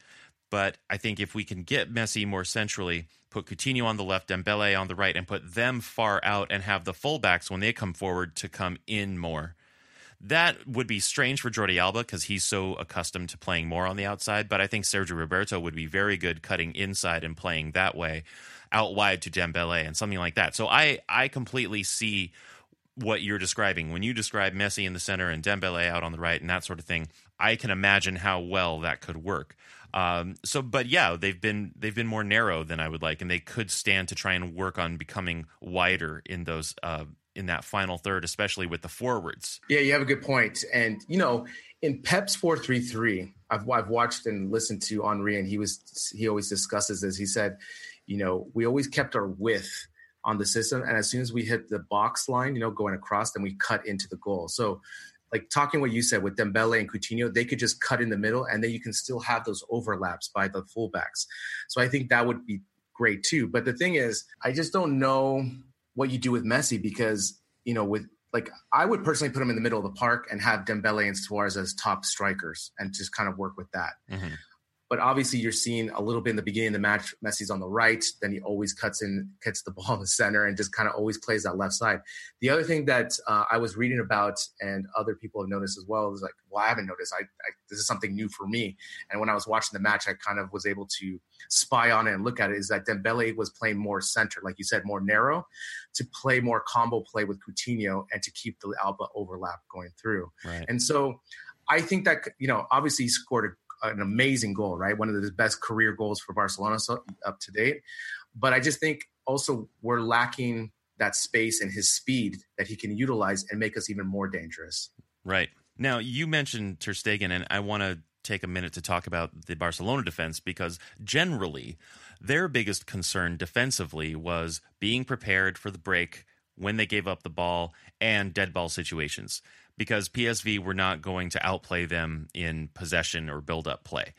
But I think if we can get Messi more centrally, put Coutinho on the left, Dembele on the right, and put them far out and have the fullbacks when they come forward to come in more. That would be strange for Jordi Alba because he's so accustomed to playing more on the outside. But I think Sergio Roberto would be very good cutting inside and playing that way, out wide to Dembele and something like that. So I I completely see what you're describing when you describe Messi in the center and Dembele out on the right and that sort of thing. I can imagine how well that could work. Um, so, but yeah, they've been they've been more narrow than I would like, and they could stand to try and work on becoming wider in those uh, in that final third, especially with the forwards. Yeah, you have a good point, and you know, in Pep's four three three, I've I've watched and listened to Henry, and he was he always discusses this. He said, you know, we always kept our width on the system, and as soon as we hit the box line, you know, going across, then we cut into the goal. So like talking what you said with Dembele and Coutinho, they could just cut in the middle and then you can still have those overlaps by the fullbacks. So I think that would be great too. But the thing is, I just don't know what you do with Messi because, you know, with like I would personally put him in the middle of the park and have Dembele and Suarez as top strikers and just kind of work with that. Mm-hmm. But obviously, you're seeing a little bit in the beginning of the match. Messi's on the right, then he always cuts in, gets the *laughs* ball in the center, and just kind of always plays that left side. The other thing that uh, I was reading about, and other people have noticed as well, is like, well, I haven't noticed. I, I this is something new for me. And when I was watching the match, I kind of was able to spy on it and look at it. Is that Dembele was playing more center, like you said, more narrow, to play more combo play with Coutinho and to keep the Alba overlap going through. Right. And so I think that you know, obviously, he scored a an amazing goal, right? One of the best career goals for Barcelona so, up to date. But I just think also we're lacking that space and his speed that he can utilize and make us even more dangerous. Right. Now, you mentioned Ter Stegen, and I want to take a minute to talk about the Barcelona defense because generally their biggest concern defensively was being prepared for the break when they gave up the ball and dead ball situations because PSV were not going to outplay them in possession or build up play.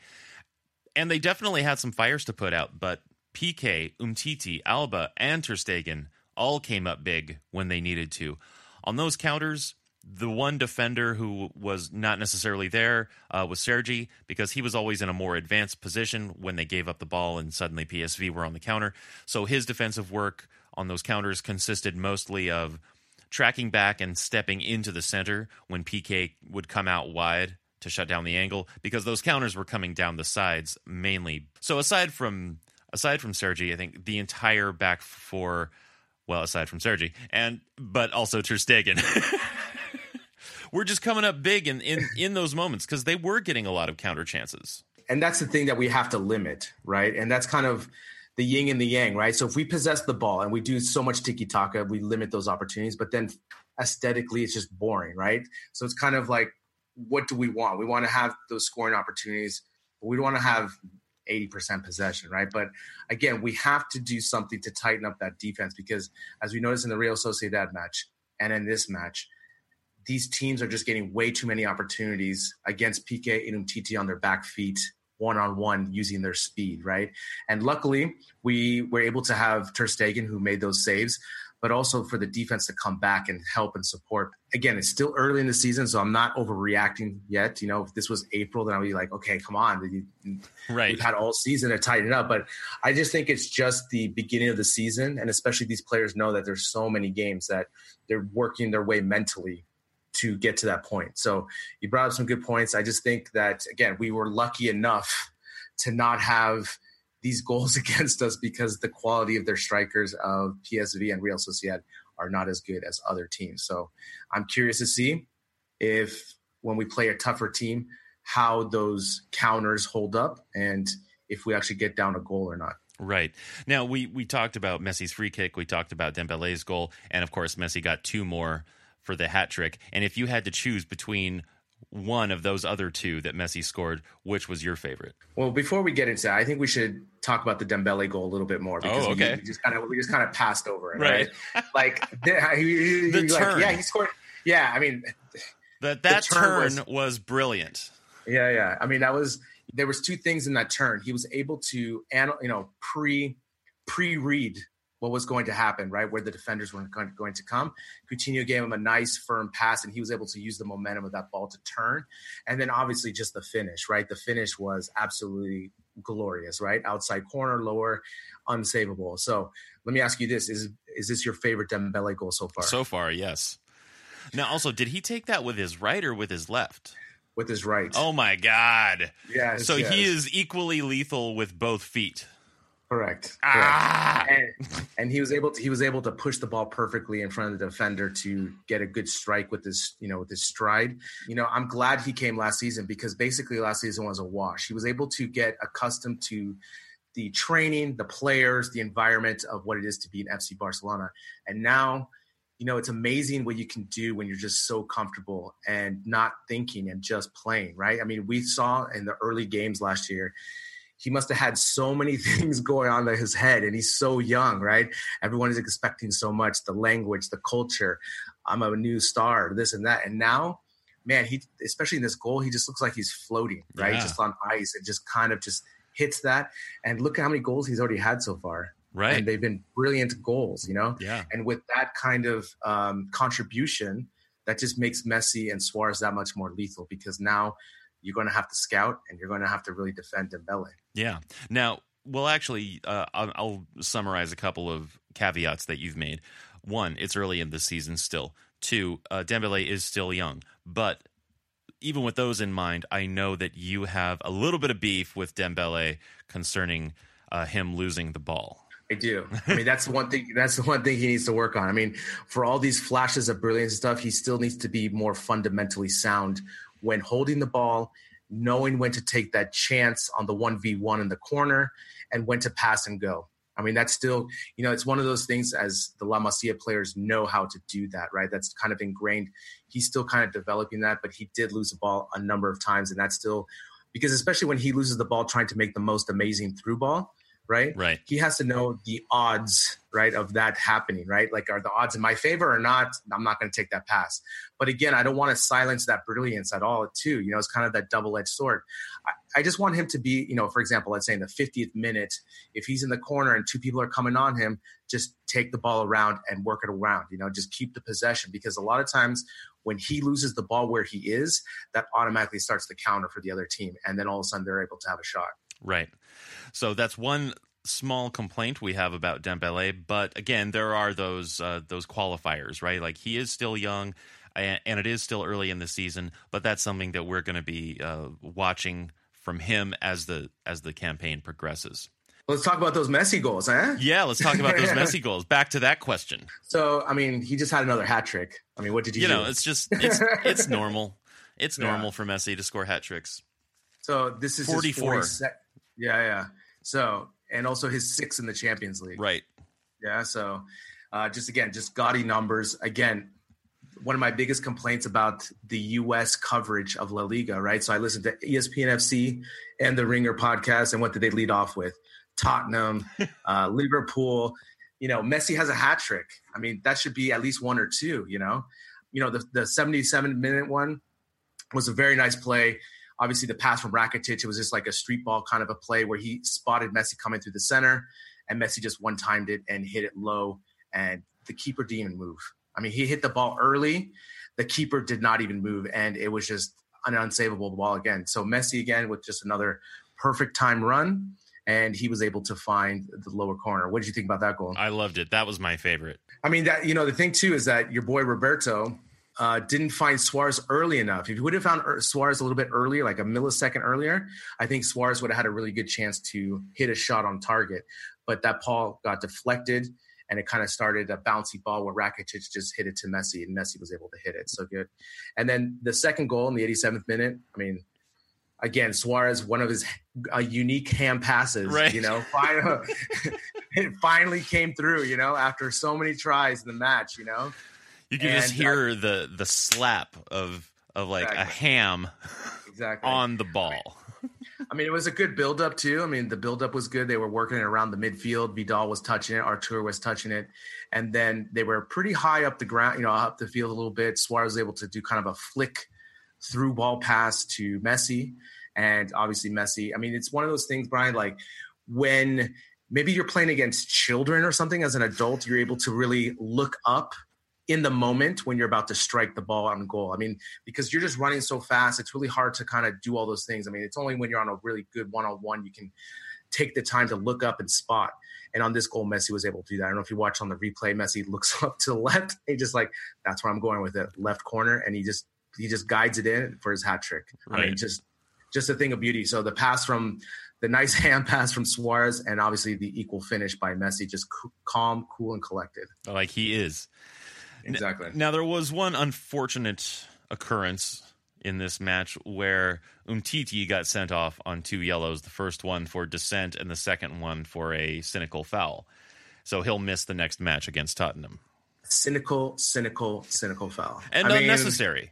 And they definitely had some fires to put out, but Piqué, Umtiti, Alba, and Ter Stegen all came up big when they needed to. On those counters, the one defender who was not necessarily there uh, was Sergi because he was always in a more advanced position when they gave up the ball and suddenly PSV were on the counter. So his defensive work on those counters consisted mostly of tracking back and stepping into the center when Piqué would come out wide to shut down the angle because those counters were coming down the sides mainly. So aside from aside from Sergi, I think the entire back four, well, aside from Sergi, and but also Ter Stegen, *laughs* we're just coming up big in in, in those moments because they were getting a lot of counter chances. And that's the thing that we have to limit, right? And that's kind of the yin and the yang, right? So if we possess the ball and we do so much tiki taka, we limit those opportunities. But then aesthetically, it's just boring, right? So it's kind of like, what do we want? We want to have those scoring opportunities, but we don't want to have 80% possession, right? But again, we have to do something to tighten up that defense because, as we noticed in the Real Sociedad match and in this match, these teams are just getting way too many opportunities against Piqué and Umtiti on their back feet, one on one, using their speed, right? And luckily, we were able to have Ter Stegen who made those saves, but also for the defense to come back and help and support. Again, it's still early in the season, so I'm not overreacting yet. You know, if this was April, then I'd be like, okay, come on, right? We've had all season to tighten up, but I just think it's just the beginning of the season, and especially these players know that there's so many games that they're working their way mentally to get to that point. So you brought up some good points. I just think that again, we were lucky enough to not have these goals *laughs* against us because the quality of their strikers of PSV and Real Sociedad are not as good as other teams. So I'm curious to see if when we play a tougher team, how those counters hold up and if we actually get down a goal or not. Right. Now we we talked about Messi's free kick, we talked about Dembele's goal, and of course Messi got two more for the hat trick. And if you had to choose between one of those other two that Messi scored, which was your favorite? Well, before we get into that, I think we should talk about the Dembele goal a little bit more oh, because oh, okay. we, we, just kind of we just kind of passed over it, right? right? like he, he, the turn, like, yeah, he scored. Yeah, I mean, that that turn, turn was, was brilliant. Yeah, yeah. I mean, that was there was two things in that turn. He was able to, you know, pre pre read what was going to happen, right? Where the defenders were going to come. Coutinho gave him a nice firm pass, and he was able to use the momentum of that ball to turn. And then obviously just the finish, right? The finish was absolutely glorious, right? Outside corner, lower, unsavable. So let me ask you this: is is this your favorite Dembele goal so far? So far, yes. Now, also, did he take that with his right or with his left? With his right. Oh my God! Yeah. So yes. he is equally lethal with both feet. Correct. Ah! And, and, he was able to he was able to push the ball perfectly in front of the defender to get a good strike with his you know with his stride. You know, I'm glad he came last season because basically last season was a wash. He was able to get accustomed to the training, the players, the environment of what it is to be an FC Barcelona. And now, you know, it's amazing what you can do when you're just so comfortable and not thinking and just playing, right? I mean, we saw in the early games last year he must have had so many *laughs* things going on in his head and he's so young right? Everyone is expecting so much the language the culture i'm a new star this and that and now man he especially in this goal he just looks like he's floating right? Yeah. just on ice and just kind of just hits that and look at how many goals he's already had so far. Right. And they've been brilliant goals you know? Yeah. And with that kind of um, contribution that just makes messi and suarez that much more lethal because now you're going to have to scout and you're going to have to really defend Dembele. Yeah. Now, well, actually, uh, I'll, I'll summarize a couple of caveats that you've made. One, it's early in the season still. Two, uh, Dembele is still young, but even with those in mind, I know that you have a little bit of beef with Dembele concerning uh, him losing the ball. I do. I mean, that's the one thing. That's the one thing he needs to work on. I mean, for all these flashes of brilliance and stuff, he still needs to be more fundamentally sound when holding the ball, knowing when to take that chance on the 1v1 in the corner, and when to pass and go. I mean, that's still, you know, it's one of those things as the La Masia players know how to do that, right? That's kind of ingrained. He's still kind of developing that, but he did lose the ball a number of times. And that's still because, especially when he loses the ball trying to make the most amazing through ball, right? Right. He has to know the odds, right, of that happening, right? Like, are the odds in my favor or not? I'm not going to take that pass. But again, I don't want to silence that brilliance at all, too. You know, it's kind of that double edged sword. I, I, just want him to be, you know, for example, let's say in the 50th minute, if he's in the corner and two people are coming on him, just take the ball around and work it around, you know, just keep the possession because a lot of times when he loses the ball where he is, that automatically starts the counter for the other team. And then all of a sudden they're able to have a shot. Right. So that's one small complaint we have about Dembele, but again, there are those uh, those qualifiers, right? Like he is still young. and it is still early in the season, but that's something that we're going to be uh, watching from him as the as the campaign progresses. Let's talk about those Messi goals, huh? Yeah, let's talk about those Messi *laughs* goals. Back to that question. So, I mean, he just had another hat trick. I mean, what did he you do? know, it's just it's it's normal. It's *laughs* normal yeah. for Messi to score hat tricks. So this is 44. Yeah, yeah. So and also his six in the Champions League. Right. Yeah. So uh, just again, just gaudy numbers. Again, one of my biggest complaints about the U.S. coverage of La Liga. Right. So I listened to ESPN FC and the Ringer podcast, and what did they lead off with? Tottenham, *laughs* uh, Liverpool. You know, Messi has a hat trick. I mean, that should be at least one or two. You know, you know the the 77 minute one was a very nice play. Obviously, the pass from Rakitic, it was just like a street ball kind of a play where he spotted Messi coming through the center, and Messi just one timed it and hit it low, and the keeper didn't even move. I mean, he hit the ball early, the keeper did not even move, and it was just an unsavable ball again. So Messi again with just another perfect time run, and he was able to find the lower corner. What did you think about that goal? I loved it. That was my favorite. I mean, that you know, the thing too is that your boy Roberto uh, didn't find Suarez early enough. If he would have found Suarez a little bit earlier, like a millisecond earlier, I think Suarez would have had a really good chance to hit a shot on target. But that ball got deflected and it kind of started a bouncy ball where Rakitic just hit it to Messi and Messi was able to hit it. So good. And then the second goal in the 87th minute, I mean, again, Suarez, one of his uh, unique hand passes, right. you know, finally, *laughs* it finally came through, you know, after so many tries in the match, you know. You can and, just hear uh, the the slap of of like exactly. a ham exactly. on the ball. I mean, it was a good build up too. I mean, the build up was good. They were working it around the midfield. Vidal was touching it. Artur was touching it, and then they were pretty high up the ground, you know, up the field a little bit. Suarez was able to do kind of a flick through ball pass to Messi, and obviously Messi. I mean, it's one of those things, Brien. Like when maybe you're playing against children or something as an adult, you're able to really look up in the moment when you're about to strike the ball on goal. I mean, because you're just running so fast, it's really hard to kind of do all those things. I mean, it's only when you're on a really good one on one you can take the time to look up and spot. And on this goal, Messi was able to do that. I don't know if you watch on the replay, Messi *laughs* looks up to the left. He just like, that's where I'm going with it, left corner. And he just, he just guides it in for his hat trick. Right. I mean, just, just a thing of beauty. So the pass from the nice *laughs* hand pass from Suarez and obviously the equal finish by Messi, just calm, cool, and collected. Like he is. Exactly. Now, there was one unfortunate occurrence in this match where Umtiti got sent off on two yellows, the first one for dissent and the second one for a cynical foul. So he'll miss the next match against Tottenham. Cynical, cynical, cynical foul. And I unnecessary. Mean,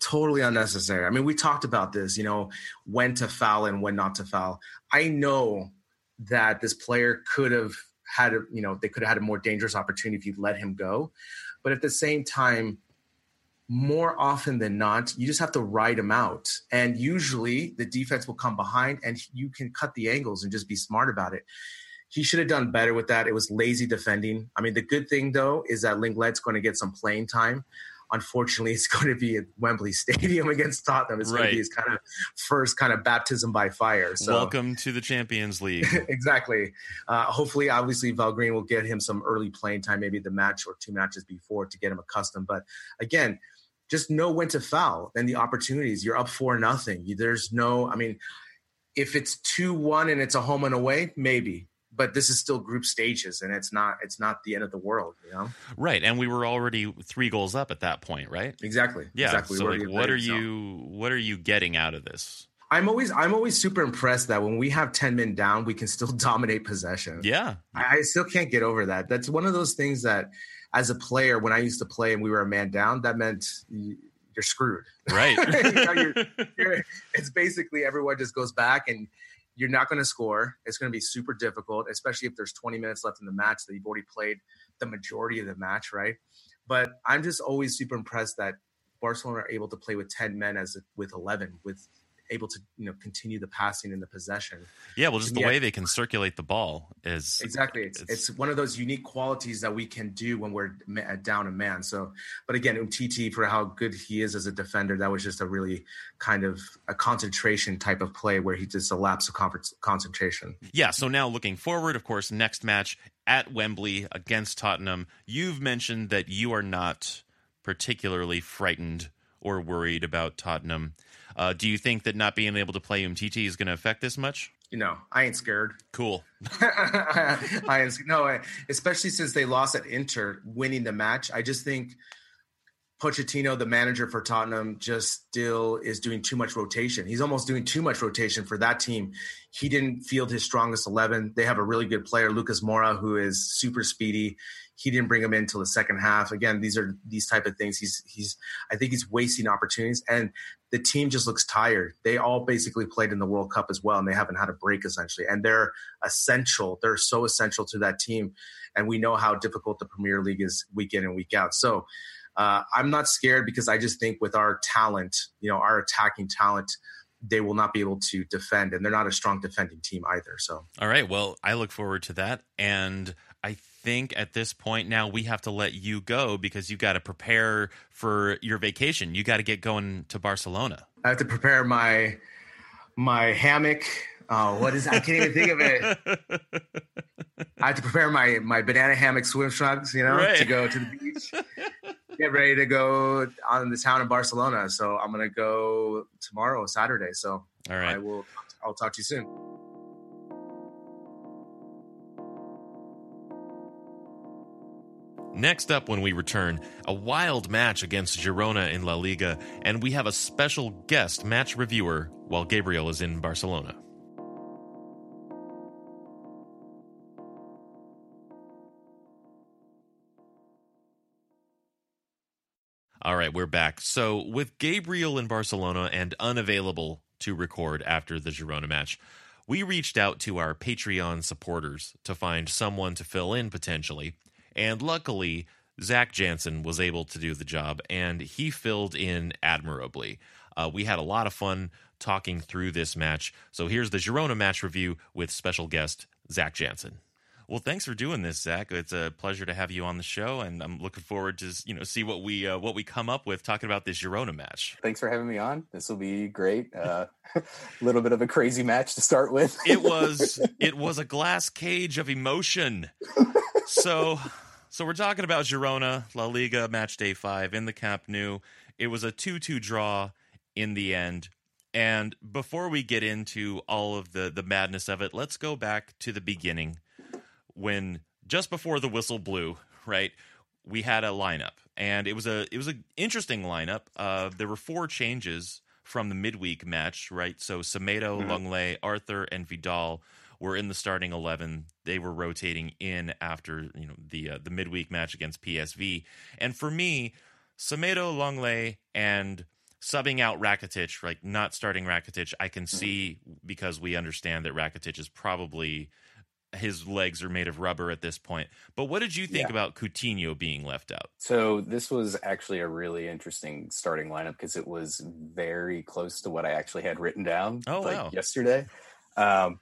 totally unnecessary. I mean, we talked about this, you know, when to foul and when not to foul. I know that this player could have had a, you know, they could have had a more dangerous opportunity if you let him go. But at the same time, more often than not, you just have to ride them out. And usually the defense will come behind and you can cut the angles and just be smart about it. He should have done better with that. It was lazy defending. I mean, the good thing though is that Lenglet's going to get some playing time unfortunately it's *laughs* going to be at Wembley Stadium against Tottenham. It's right. going to be his kind of first kind of baptism by fire. So welcome to the Champions League. *laughs* exactly. Uh, hopefully, obviously, Pellegrini will get him some early playing time, maybe the match or two matches before to get him accustomed. But again, just know when to foul and the opportunities. You're up for nothing. There's no, I mean, if it's two one and it's a home and away, maybe but this is still group stages and it's not it's not the end of the world you know? Right and we were already three goals up at that point right? Exactly yeah exactly. so like what are you what are you getting out of this? I'm always i'm always super impressed that when we have 10 men down we can still *laughs* dominate possession. Yeah. I, I still can't get over that. That's one of those things that as a player when i used to play and we were a man down that meant you're screwed. Right. *laughs* You know, you're, *laughs* you're, it's basically everyone just goes back and you're not going to score. It's going to be super difficult, especially if there's 20 minutes left in the match that you've already played the majority of the match, right? But I'm just always super impressed that Barcelona are able to play with 10 men as with 11 with able to you know continue the passing and the possession. Yeah, well, just the way they can circulate the ball is exactly. It's, it's, it's one of those unique qualities that we can do when we're uh, down a man. So, but again, Umtiti for how good he is as a defender, that was just a really kind of a concentration type of play where he just a lapse of concentration. Yeah. So now looking forward, of course, next match at Wembley against Tottenham. You've mentioned that you are not particularly frightened or worried about Tottenham. Uh, do you think that not being able to play Umtiti is going to affect this much? You know, I ain't scared. Cool. *laughs* I ain't no, especially since they lost at Inter, winning the match. I just think Pochettino, the manager for Tottenham, just still is doing too much rotation. He's almost doing too much rotation for that team. He didn't field his strongest 11. They have a really good player, Lucas Moura, who is super speedy. He didn't bring him in until the second half. Again, these are these type of things. He's he's I think he's wasting opportunities, and the team just looks tired. They all basically played in the World Cup as well, and they haven't had a break essentially. And they're essential. They're so essential to that team, and we know how difficult the Premier League is week in and week out. So uh, I'm not scared because I just think with our talent, you know, our attacking talent, they will not be able to defend, and they're not a strong defending team either. So, all right, well, I look forward to that, and I think at this point now we have to let you go because you got to prepare for your vacation. You got to get going to Barcelona. I have to prepare my my hammock. Oh, what is? I can't even think of it. *laughs* I have to prepare my my banana hammock swim trunks, you know, right. to go to the beach get ready to go on the town of Barcelona. So I'm gonna go tomorrow, Saturday. So all right, I will. I'll talk to you soon. Next up, when we return, a wild match against Girona in La Liga, and we have a special guest match reviewer while Gabriel is in Barcelona. All right, we're back. So, with Gabriel in Barcelona and unavailable to record after the Girona match, we reached out to our Patreon supporters to find someone to fill in potentially. And luckily, Zach Jansen was able to do the job and he filled in admirably. Uh, we had a lot of fun talking through this match. So here's the Girona match review with special guest Zach Jansen. Well, thanks for doing this, Zach. It's a pleasure to have you on the show, and I'm looking forward to you know see what we uh, what we come up with talking about this Girona match. Thanks for having me on. This will be great. A uh, *laughs* little bit of a crazy match to start with. it was *laughs* it was a glass cage of emotion. So, so we're talking about Girona La Liga match day five in the Camp Nou. It was a two-two draw in the end. And before we get into all of the the madness of it, let's go back to the beginning when just before the whistle blew, right? We had a lineup, and it was a it was an interesting lineup. Uh, there were four changes from the midweek match, right? So Semedo, mm-hmm. Lenglet, Arthur, and Vidal were in the starting eleven. They were rotating in after you know the uh, the midweek match against PSV. And for me, Semedo, Lenglet and subbing out Rakitic, like not starting Rakitic, I can mm-hmm. see because we understand that Rakitic is probably his legs are made of rubber at this point. But what did you think yeah. about Coutinho being left out? So this was actually a really interesting starting lineup because it was very close to what I actually had written down oh, like wow. yesterday. Um,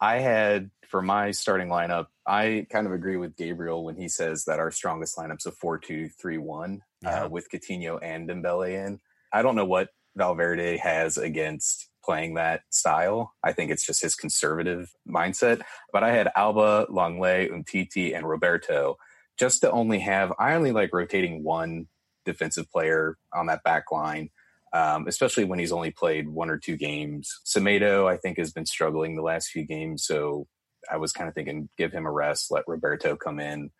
I had for my starting lineup, I kind of agree with Gabriel when he says that our strongest lineup's a four-two-three-one uh, with Coutinho and Dembele in. I don't know what Valverde has against playing that style. I think it's just his conservative mindset. But I had Alba, Lenglet, Umtiti, and Roberto just to only have, I only like rotating one defensive player on that back line. Um, especially when he's only played one or two games. Semedo, I think, has been struggling the last few games. So I was kind of thinking, give him a rest, let Roberto come in.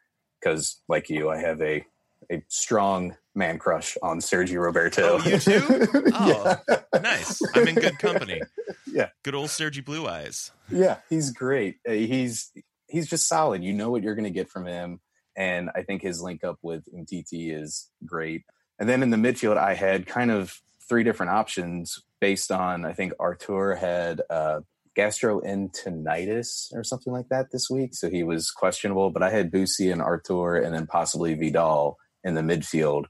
Because, like you, I have a a strong man crush on Sergio Roberto. Oh, you too? *laughs* Oh, yeah. nice. I'm in good company. *laughs* Yeah, good old Sergio Blue Eyes. Yeah, he's great. Uh, he's he's just solid. You know what you're going to get from him, and I think his link up with Umtiti is great. And then in the midfield, I had kind of three different options based on I think Artur had uh, gastroenteritis or something like that this week, so he was questionable. But I had Boosie and Artur, and then possibly Vidal in the midfield.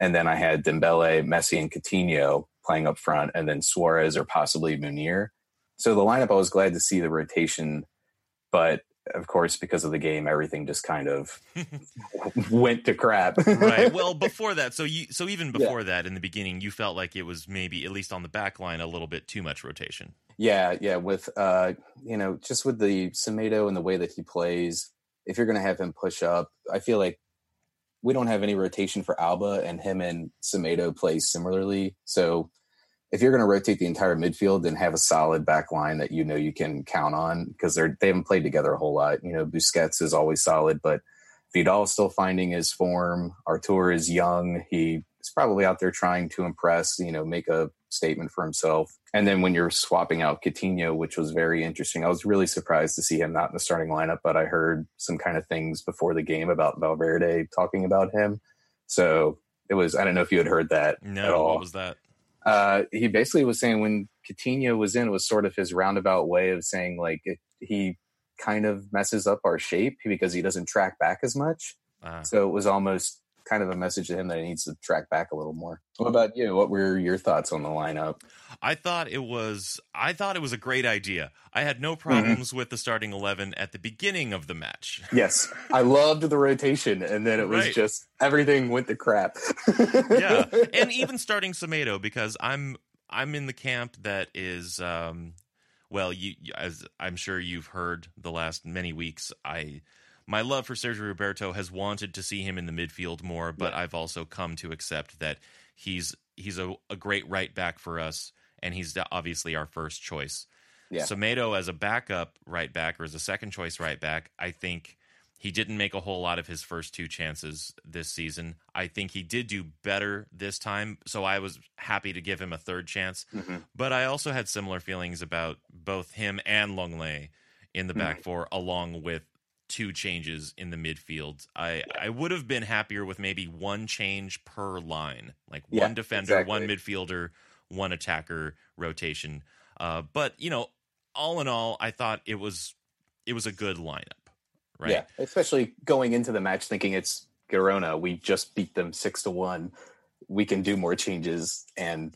And then I had Dembele, Messi, and Coutinho playing up front, and then Suarez or possibly Munir. So the lineup, I was glad to see the rotation, but of course, because of the game, everything just kind of *laughs* went to crap. right. *laughs* Well, before that, so you, so even before yeah. that, in the beginning, you felt like it was maybe at least on the back line a little bit too much rotation. Yeah, yeah. With uh, you know, just with the Semedo and the way that he plays, if you're going to have him push up, I feel like we don't have any rotation for Alba, and him and Semedo play similarly. So if you're going to rotate the entire midfield, and have a solid back line that you know you can count on because they're they haven't played together a whole lot. You know, Busquets is always solid, but Vidal is still finding his form. Artur is young. He is probably out there trying to impress, you know, make a statement for himself. And then when you're swapping out Coutinho, which was very interesting, I was really surprised to see him not in the starting lineup, but I heard some kind of things before the game about Valverde talking about him. So it was, I don't know if you had heard that No, at all. what was that? Uh, he basically was saying when Coutinho was in, it was sort of his roundabout way of saying like it, he kind of messes up our shape because he doesn't track back as much. Uh, So it was almost kind of a message to him that he needs to track back a little more. What about you? What were your thoughts on the lineup? I thought it was I thought it was a great idea. I had Mm-hmm. no problems with the starting eleven at the beginning of the match. *laughs* Yes, I loved the rotation, and then it was Right. just everything went to crap. yeah, *laughs* and even starting Semedo because I'm I'm in the camp that is um, well, you as I'm sure you've heard the last many weeks. I my love for Sergio Roberto has wanted to see him in the midfield more, but I've also come to accept that he's he's a, a great right back for us, and he's obviously our first choice. Yeah. Semedo as a backup right back or as a second choice right back, I think he didn't make a whole lot of his first two chances this season. I think he did do better this time, so I was happy to give him a third chance. Mhm. But I also had similar feelings about both him and Lenglet in the back four, along with two changes in the midfield. I, I would have been happier with maybe one change per line, like Yeah, one defender, one midfielder, one attacker rotation. Uh, but you know, all in all, I thought it was it was a good lineup, right? Yeah, especially going into the match thinking it's Girona. We just beat them six to one. We can do more changes, and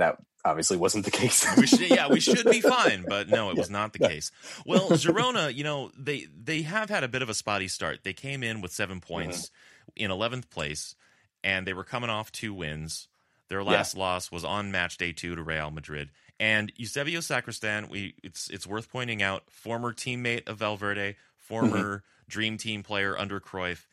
that obviously wasn't the case. we should, yeah, we should be *laughs* fine, but no, it was not the yeah. case. Well, Girona, you know, they they have had a bit of a spotty start. They came in with seven points Mm-hmm. in eleventh place, and they were coming off two wins. Their last loss was on match day two to Real Madrid. And Eusebio Sacristan, we it's it's worth pointing out, former teammate of Valverde, former dream team player under Cruyff.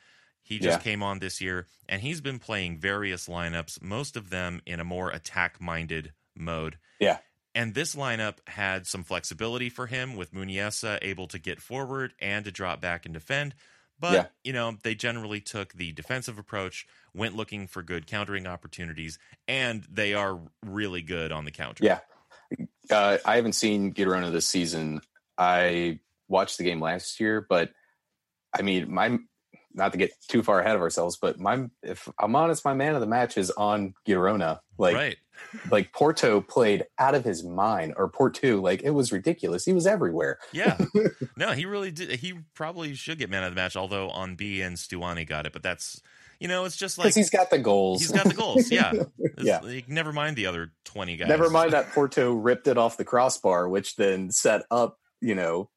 He just Yeah. came on this year, and he's been playing various lineups, most of them in a more attack minded mode. yeah, And this lineup had some flexibility for him with Muniesa able to get forward and to drop back and defend. But, Yeah. you know, they generally took the defensive approach, went looking for good countering opportunities, and they are really good on the counter. yeah. Uh, I haven't seen Girona this season. I watched the game last year, but I mean, my not to get too far ahead of ourselves, but my if I'm honest, my man of the match is on Girona. Like right. *laughs* like Portu played out of his mind, or Portu, like it was ridiculous. He was everywhere. Yeah. *laughs* no, he really did. He probably should get man of the match, although on beIN Stuani got it. But that's, you know, it's just like he's got the goals. he's got the goals. Yeah. *laughs* Yeah. Like, never mind the other 20 guys. Never mind that Portu ripped it off the crossbar, which then set up, you know,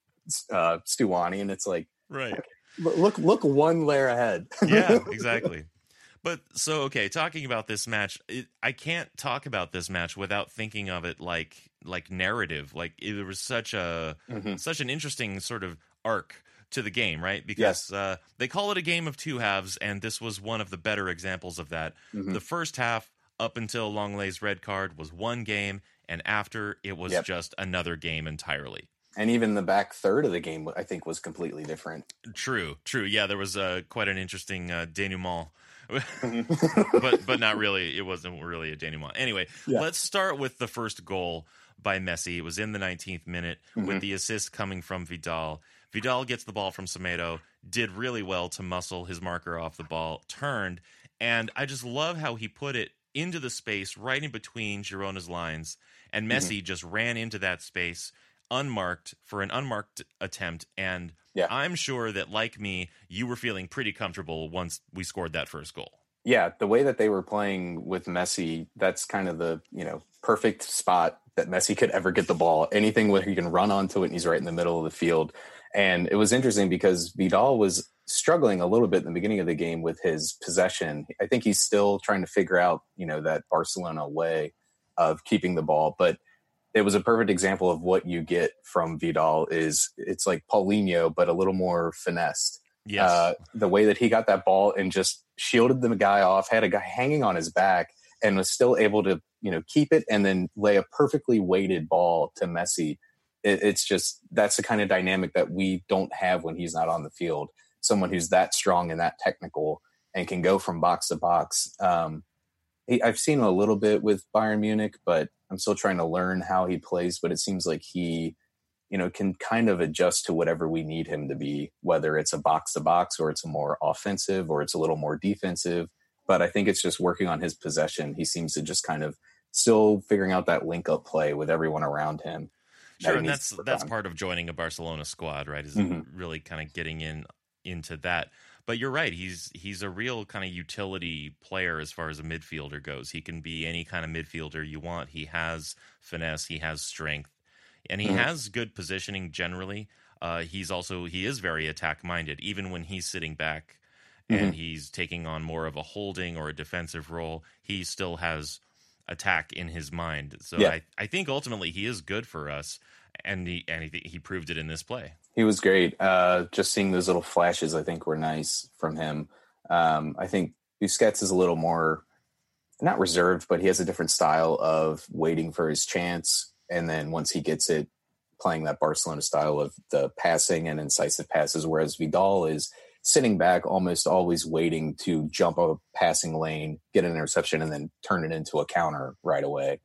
uh, Stuani, and it's like, Right. Look, look one layer ahead. yeah, *laughs* exactly. But so okay, talking about this match, it, I can't talk about this match without thinking of it like like narrative. Like it was such a Mhm. such an interesting sort of arc to the game, right? Because uh, they call it a game of two halves, and this was one of the better examples of that. Mhm. The first half, up until Lenglet's red card, was one game, and after it was Yep. just another game entirely. And even the back third of the game, I think, was completely different. True, true. Yeah, there was uh, quite an interesting uh, denouement. *laughs* but but not *laughs* really. It wasn't really a denouement. Anyway, Yeah. let's start with the first goal by Messi. It was in the 19th minute with the assist coming from Vidal. Vidal gets the ball from Semedo, did really well to muscle his marker off the ball, turned, and I just love how he put it into the space right in between Girona's lines, and Messi just ran into that space unmarked for an unmarked attempt and Yeah. I'm sure that like me you were feeling pretty comfortable once we scored that first goal. Yeah, the way that they were playing with Messi, that's kind of the you know perfect spot that Messi could ever get the ball. Anything where he can run onto it, and he's right in the middle of the field. And it was interesting because Vidal was struggling a little bit in the beginning of the game with his possession. I think he's still trying to figure out you know that Barcelona way of keeping the ball, but it was a perfect example of what you get from Vidal. Is it's like Paulinho, but a little more finessed Yes. uh, the way that he got that ball and just shielded the guy off, had a guy hanging on his back, and was still able to you know keep it and then lay a perfectly weighted ball to Messi. It, it's just that's the kind of dynamic that we don't have when he's not on the field. Someone who's that strong and that technical and can go from box to box. Um, he, I've seen a little bit with Bayern Munich, but I'm still trying to learn how he plays. But it seems like he, you know, can kind of adjust to whatever we need him to be, whether it's a box to box or it's a more offensive or it's a little more defensive. But I think it's just working on his possession. He seems to just kind of still figuring out that link up play with everyone around him. Sure, and that's that's on. part of joining a Barcelona squad, right? Is mm-hmm. really kind of getting in into that. But you're right. He's he's a real kind of utility player as far as a midfielder goes. He can be any kind of midfielder you want. He has finesse. He has strength, and he mm-hmm. has good positioning generally. Uh, he's also he is very attack minded. Even when he's sitting back mm-hmm. and he's taking on more of a holding or a defensive role, he still has attack in his mind. So yeah. I, I think ultimately he is good for us, and he and he, he proved it in this play. He was great. Uh, just seeing those little flashes, I think, were nice from him. Um, I think Busquets is a little more not reserved, but he has a different style of waiting for his chance, and then once he gets it, playing that Barcelona style of the passing and incisive passes. Whereas Vidal is sitting back, almost always waiting to jump a passing lane, get an interception, and then turn it into a counter right away.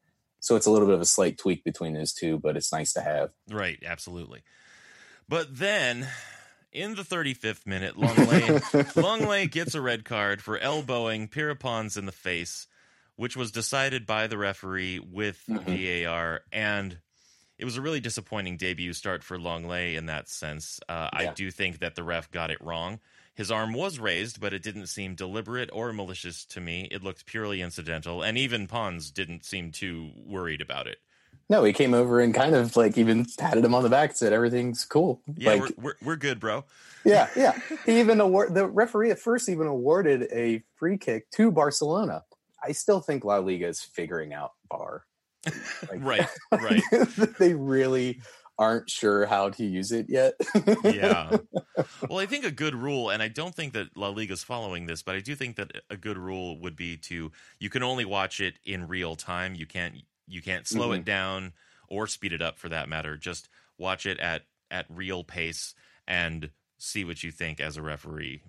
So it's a little bit of a slight tweak between those two, but it's nice to have. Right, absolutely. But then in the 35th minute, Lenglet, Lenglet *laughs* gets a red card for elbowing Pere Pons in the face, which was decided by the referee with mm-hmm. VAR. And it was a really disappointing debut start for Lenglet in that sense. Uh, yeah. I do think that the ref got it wrong. His arm was raised, but it didn't seem deliberate or malicious to me. It looked purely incidental, and even Pons didn't seem too worried about it. No, he came over and kind of like even patted him on the back, said everything's cool. Yeah, like, we're, we're, we're good, bro. *laughs* Yeah, yeah. He even award the referee at first even awarded a free kick to Barcelona. I still think La Liga is figuring out VAR. *laughs* Like, right, *laughs* right. they really aren't sure how to use it yet. yeah. *laughs* Well, I think a good rule, and I don't think that La Liga is following this, but I do think that a good rule would be to you can only watch it in real time. You can't you can't slow mm-hmm. it down or speed it up for that matter. Just watch it at at real pace and see what you think as a referee.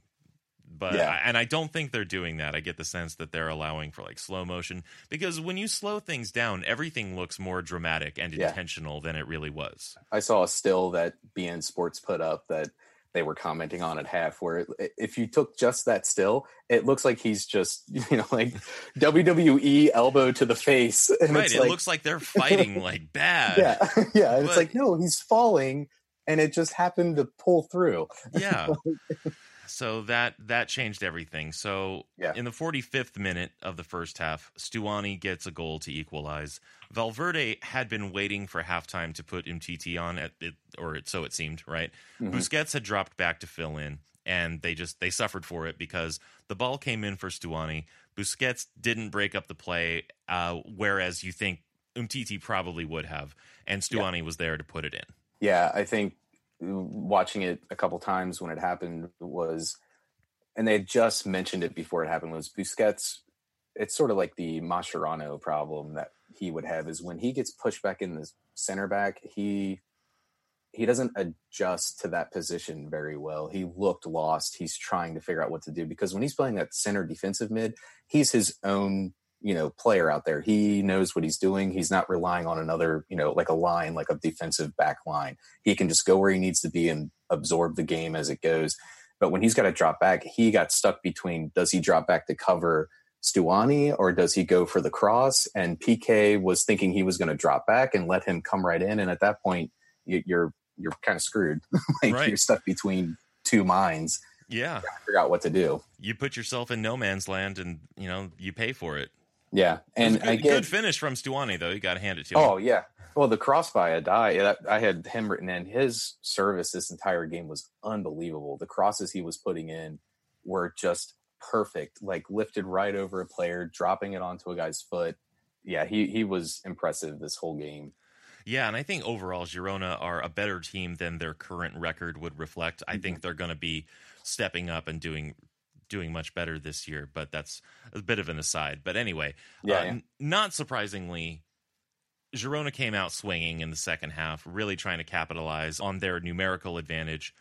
But yeah. And I don't think they're doing that. I get the sense that they're allowing for like slow motion because when you slow things down, everything looks more dramatic and yeah. intentional than it really was. I saw a still that beIN Sports put up that they were commenting on at half where if you took just that still it looks like he's just *laughs* you know like wwe elbow to the face and right it like, looks like they're *laughs* fighting like bad yeah *laughs* yeah but, it's like no he's falling and it just happened to pull through yeah so that that changed everything. So yeah. in the 45th minute of the first half, Stuani gets a goal to equalize. Valverde had been waiting for halftime to put Umtiti on at it, or it, so it seemed, right? Mm-hmm. Busquets had dropped back to fill in, and they just they suffered for it because the ball came in for Stuani. Busquets didn't break up the play, uh, whereas you think Umtiti probably would have, and Stuani yeah. was there to put it in. Yeah, I think watching it a couple times when it happened was, and they just mentioned it before it happened, was Busquets. It's sort of like the Mascherano problem that he would have is when he gets pushed back in the center back, he he doesn't adjust to that position very well. He looked lost. He's trying to figure out what to do because when he's playing that center defensive mid, he's his own you know player out there. He knows what he's doing. He's not relying on another you know like a line like a defensive back line. He can just go where he needs to be and absorb the game as it goes. But when he's got to drop back he got stuck between does he drop back to cover Stuani or does he go for the cross? And PK was thinking he was going to drop back and let him come right in. And at that point you're you're kind of screwed. *laughs* Like right. you're stuck between two minds. Yeah. Figure out what to do. You put yourself in no man's land and you know you pay for it yeah, and good, I get, good finish from Stuani though. You got to hand it to him. Oh yeah. Well, the cross by Aday, I had him written in. His service this entire game was unbelievable. The crosses he was putting in were just perfect, like lifted right over a player, dropping it onto a guy's foot. Yeah, he he was impressive this whole game. Yeah, and I think overall Girona are a better team than their current record would reflect. I think mm-hmm. they're going to be stepping up and doing doing much better this year, but that's a bit of an aside. But anyway, Yeah, uh, yeah. n- not surprisingly, Girona came out swinging in the second half, really trying to capitalize on their numerical advantage.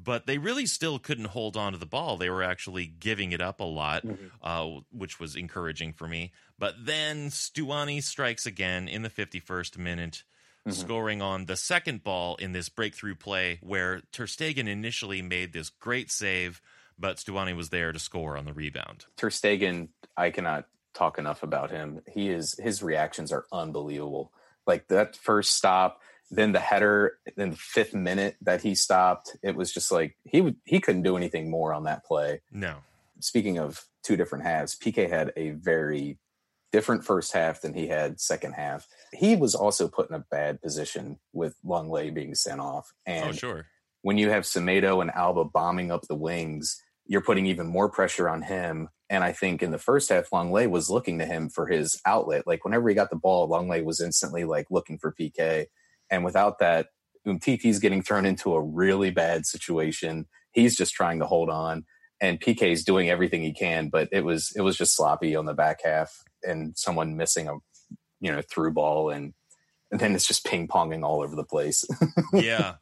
But they really still couldn't hold on to the ball. They were actually giving it up a lot, uh, which was encouraging for me. But then Stuani strikes again in the 51st minute, scoring on the second ball in this breakthrough play where Ter Stegen initially made this great save, but Stuani was there to score on the rebound. Ter Stegen, I cannot talk enough about him. He is his reactions are unbelievable. Like that first stop, then the header, then the fifth minute that he stopped, it was just like he would he couldn't do anything more on that play. No. Speaking of two different halves, PK had a very different first half than he had second half. He was also put in a bad position with Lenglet being sent off. Oh, and oh, sure. when you have Semedo and Alba bombing up the wings, you're putting even more pressure on him. And I think in the first half, Lenglet was looking to him for his outlet. Like whenever he got the ball, Lenglet was instantly like looking for PK. And without that, Umtiti's getting thrown into a really bad situation. He's just trying to hold on. And PK's doing everything he can, but it was it was just sloppy on the back half and someone missing a you know through ball and and then it's just ping ponging all over the place. *laughs* yeah.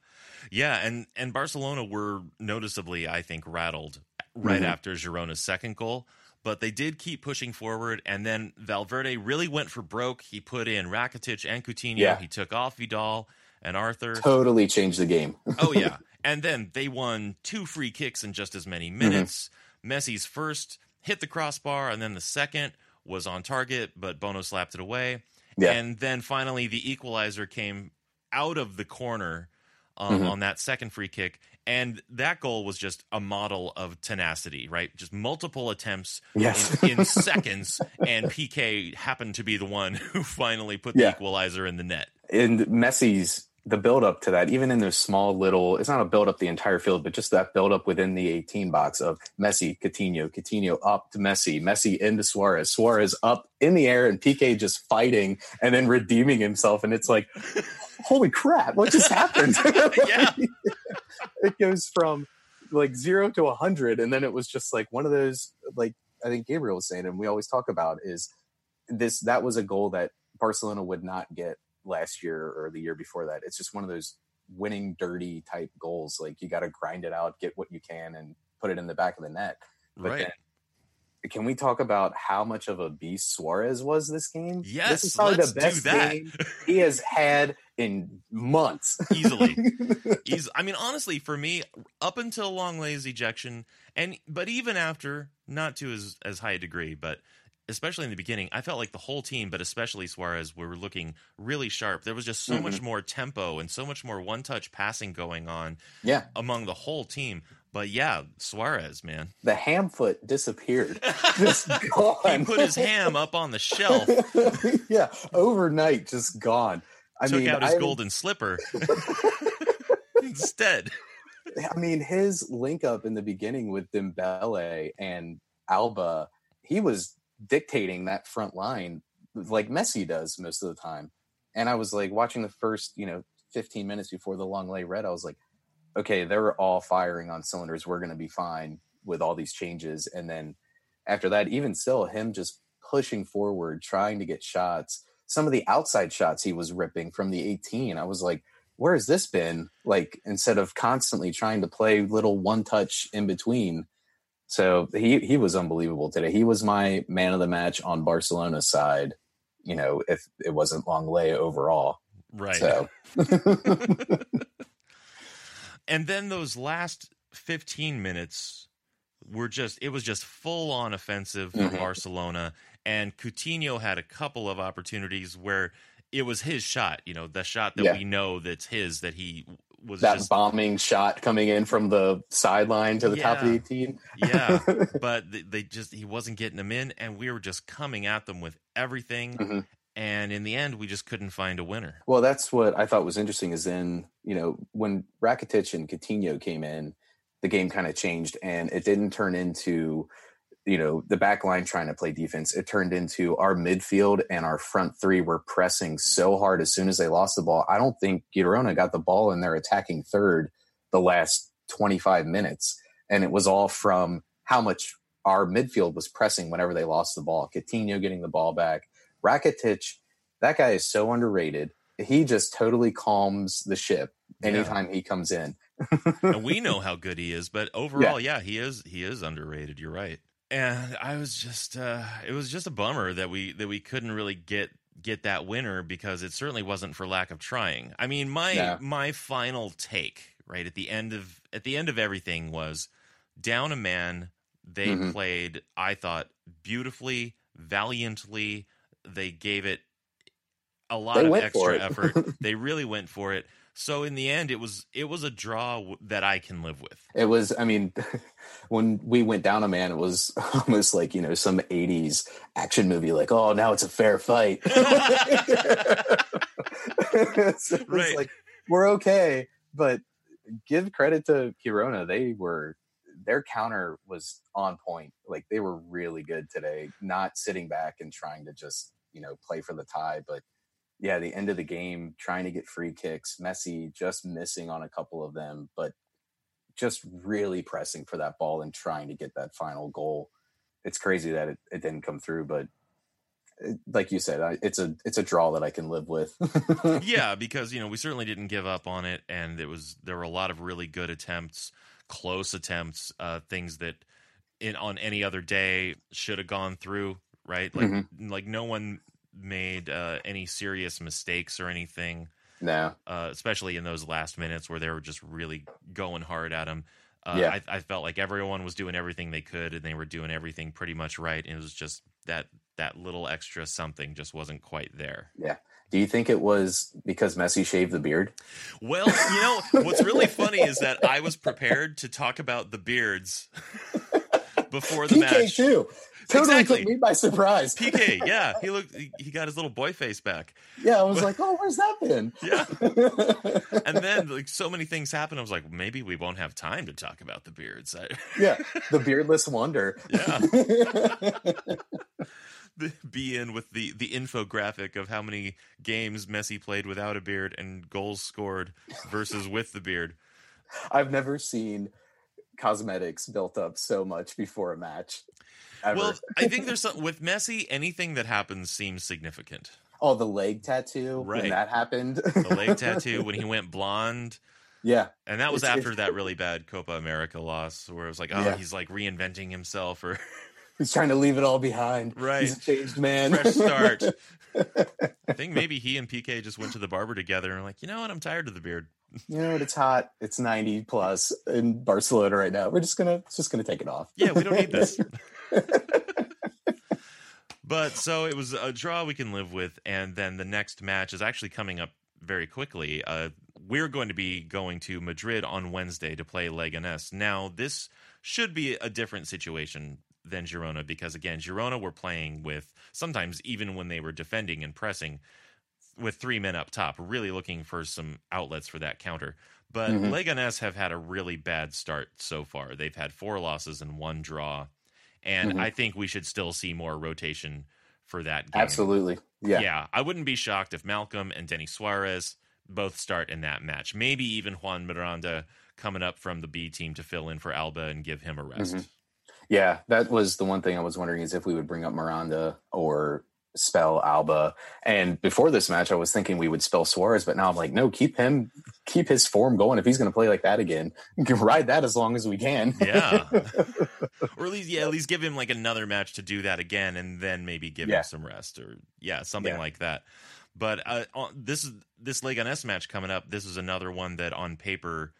Yeah, and and Barcelona were noticeably, I think, rattled right Mhm. after Girona's second goal, but they did keep pushing forward. And then Valverde really went for broke. He put in Rakitic and Coutinho. Yeah. He took off Vidal and Arthur. totally changed the game. *laughs* oh yeah, and then they won two free kicks in just as many minutes. Messi's first hit the crossbar, and then the second was on target, but Bono slapped it away. Yeah. And then finally, the equalizer came out of the corner um, Mhm. on that second free kick. And that goal was just a model of tenacity, right? Just multiple attempts Yes. in, in seconds, and PK happened to be the one *laughs* who finally put the Yeah. equalizer in the net. and Messi's the build up to that, even in those small little, it's not a build up the entire field, but just that build up within the 18 box of Messi, Coutinho, Coutinho up to Messi, Messi into Suarez, Suarez up in the air, and PK just fighting and then redeeming himself. And it's like, *laughs* holy crap, what just happened? *laughs* *laughs* Yeah. it goes from like zero to a hundred, and then it was just like one of those, like I think Gabriel was saying, and we always talk about is this that was a goal that Barcelona would not get last year or the year before that. It's just one of those winning dirty type goals. Like you got to grind it out, get what you can, and put it in the back of the net. But right. then, can we talk about how much of a beast Suarez was this game? Yes, this is probably the best game he has had in months. Easily. *laughs* He's, I mean, honestly, for me, up until Lenglet's ejection, and but even after, not to as as high a degree, but especially in the beginning, I felt like the whole team, but especially Suarez, we were looking really sharp. There was just so Mm-hmm. much more tempo and so much more one touch passing going on yeah, among the whole team. But yeah, Suarez, man, the ham foot disappeared. *laughs* Just gone. he put his ham up on the shelf, *laughs* yeah, overnight, just gone. I took mean, out his I, golden slipper *laughs* instead. I mean, his link up in the beginning with Dembele and Alba, he was dictating that front line like Messi does most of the time. And I was like watching the first, you know, 15 minutes before the Lenglet red, I was like, okay, they're all firing on cylinders. We're going to be fine with all these changes. And then after that, even still, him just pushing forward, trying to get shots. Some of the outside shots he was ripping from the 18, I was like, where has this been? Like instead of constantly trying to play little one touch in between. So he he was unbelievable today. He was my man of the match on Barcelona's side. You know, if it wasn't Lenglet overall. Right. So *laughs* and then those last 15 minutes were just it was just full on offensive for Mhm. Barcelona and Coutinho had a couple of opportunities where it was his shot, you know, the shot that Yeah. we know that's his that he was that just bombing shot coming in from the sideline to the top of the 18. yeah, *laughs* but they, just he wasn't getting them in and we were just coming at them with everything Mhm. and in the end we just couldn't find a winner. Well, that's what I thought was interesting is in, you know, when Rakitic and Coutinho came in, the game kind of changed and it didn't turn into, you know, the back line trying to play defense. It turned into our midfield and our front three were pressing so hard as soon as they lost the ball. I don't think Girona got the ball in their attacking third the last 25 minutes. And it was all from how much our midfield was pressing whenever they lost the ball. Coutinho getting the ball back. Rakitic, that guy is so underrated. He just totally calms the ship anytime yeah. he comes in. and we know how good he is, but *laughs* overall, yeah. yeah, he is he is underrated. You're right. And I was just uh it was just a bummer that we that we couldn't really get get that winner because it certainly wasn't for lack of trying. I mean, my yeah. my final take, right, at the end of at the end of everything was down a man, they mm-hmm. played I thought beautifully, valiantly. They gave it a lot they of extra effort. *laughs* they really went for it. So in the end, it was it was a draw that I can live with. It was. I mean, *laughs* when we went down a man, it was *laughs* almost like you know some '80s action movie. Like, oh, now it's a fair fight. *laughs* so right. Like we're okay, but give credit to Girona. They were their counter was on point. Like they were really good today. Not sitting back and trying to just you know play for the tie, but yeah, the end of the game, trying to get free kicks, Messi just missing on a couple of them, but just really pressing for that ball and trying to get that final goal. It's crazy that it, it didn't come through, but it, eh, like you said, it's a it's a draw that I can live with. *laughs* yeah, because you know we certainly didn't give up on it, and it was there were a lot of really good attempts, close attempts, uh, things that in on any other day should have gone through. Right, like mm-hmm. like no one made uh, any serious mistakes or anything. No, uh, especially in those last minutes where they were just really going hard at him. Uh, yeah. I, I, felt like everyone was doing everything they could, and they were doing everything pretty much right. And it was just that that little extra something just wasn't quite there. Yeah. Do you think it was because Messi shaved the beard? Well, you know what's really funny is that I was prepared to talk about the beards *laughs* before the PK match too totally exactly. took me by surprise. PK, yeah, *laughs* he looked. He got his little boy face back. Yeah, I was but, *laughs* like, oh, where's that been? Yeah. *laughs* and then like so many things happened. I was like, maybe we won't have time to talk about the beards. yeah, the beardless wonder. Yeah. beIN with the the infographic of how many games Messi played without a beard and goals scored versus with the beard. I've never seen cosmetics built up so much before a match. Ever. Well, I think *laughs* there's some, with Messi, anything that happens seems significant. Oh, the leg tattoo right. when that happened. the leg *laughs* tattoo when he went blonde. Yeah, and that was it's, after it's, that really bad Copa America loss, where it was like, oh, yeah. he's like reinventing himself, or *laughs* he's trying to leave it all behind. Right, he's a changed man. Fresh start. I think maybe he and PK just went to the barber together and were like, you know what, I'm tired of the beard. You know what? It's hot. It's 90 plus in Barcelona right now. We're just gonna just gonna take it off. Yeah, we don't need this. *laughs* but so it was a draw we can live with, and then the next match is actually coming up very quickly. Uh, we're going to be going to Madrid on Wednesday to play Leganés. Now, this should be a different situation than Girona because again, Girona were playing with sometimes even when they were defending and pressing with three men up top, really looking for some outlets for that counter. But mm-hmm. Leganés have had a really bad start so far. They've had four losses and one draw and mm-hmm. I think we should still see more rotation for that game. Absolutely. Yeah. Yeah. I wouldn't be shocked if Malcom and Denis Suarez both start in that match. Maybe even Juan Miranda coming up from the B team to fill in for Alba and give him a rest. Mm-hmm. Yeah, that was the one thing I was wondering is if we would bring up Miranda or spell Alba. And before this match, I was thinking we would spell Suarez, but now I'm like, no, keep him, keep his form going. If he's going to play like that again, *laughs* ride that as long as we can. yeah, *laughs* or at least yeah, at least give him like another match to do that again, and then maybe give yeah. him some rest or yeah, something yeah. like that. But uh, this is this Leganés match coming up. This is another one that on paper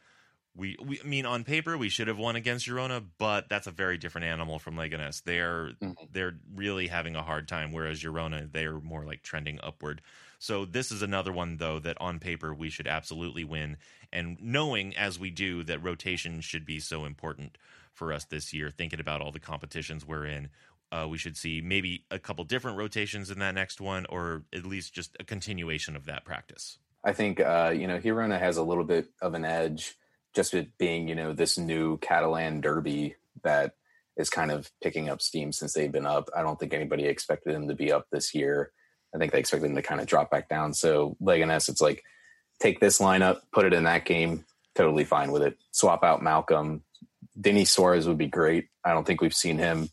we, we I mean on paper we should have won against Girona, but that's a very different animal from Leganés. They're mm-hmm. they're really having a hard time, whereas Girona they're more like trending upward. So this is another one though that on paper we should absolutely win, and knowing as we do that rotation should be so important for us this year. Thinking about all the competitions we're in, uh, we should see maybe a couple different rotations in that next one, or at least just a continuation of that practice. I think uh, you know Girona has a little bit of an edge just it being you know this new Catalan derby that is kind of picking up steam since they've been up. I don't think anybody expected them to be up this year. I think they expected them to kind of drop back down. So Leganés, it's like take this lineup, put it in that game, totally fine with it. Swap out Malcom. Denis Suarez would be great. I don't think we've seen him.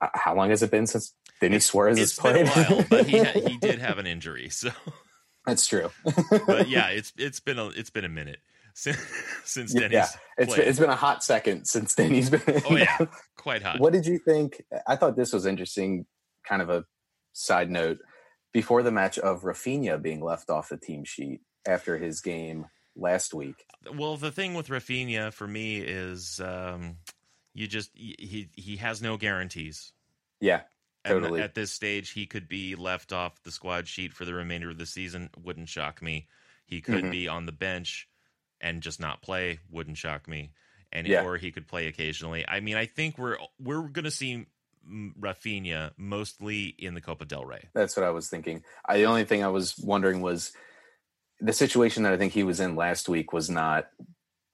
Uh, how long has it been since Denis Suarez It's has been played? a while, but he ha- he did *laughs* have an injury, so. That's true. But yeah, *laughs* it's it's been a it's been a minute since *laughs* since Yeah, Denny's it's been, it's been a hot second since Denny's been. oh yeah, *laughs* quite hot. What did you think? I thought this was interesting. Kind of a side note before the match of Rafinha being left off the team sheet after his game last week. Well, the thing with Rafinha for me is um, you just he he has no guarantees. Yeah, And Totally. at this stage, he could be left off the squad sheet for the remainder of the season. Wouldn't shock me. He could Mhm. be on the bench and just not play. Wouldn't shock me. And Yeah. or he could play occasionally. I mean, I think we're we're going to see Rafinha mostly in the Copa del Rey. that's what I was thinking. I, the only thing I was wondering was the situation that I think he was in last week was not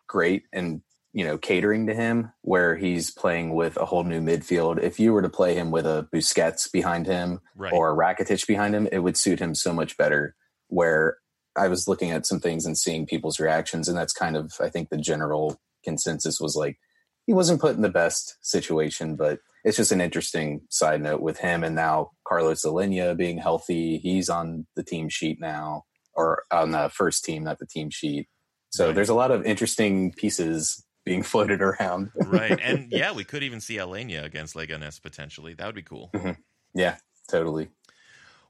great and you know catering to him where he's playing with a whole new midfield. If you were to play him with a Busquets behind him Right. or a Rakitic behind him, it would suit him so much better. Where I was looking at some things and seeing people's reactions, and that's kind of I think the general consensus was like he wasn't put in the best situation, but it's just an interesting side note with him and now Carlos Aleñá being healthy. He's on the team sheet now, or on the first team, not the team sheet. So Right. there's a lot of interesting pieces being *laughs* floated around. right. And *laughs* yeah, we could even see Aleñá against Leganes potentially. That would be cool. Mm-hmm. yeah, totally.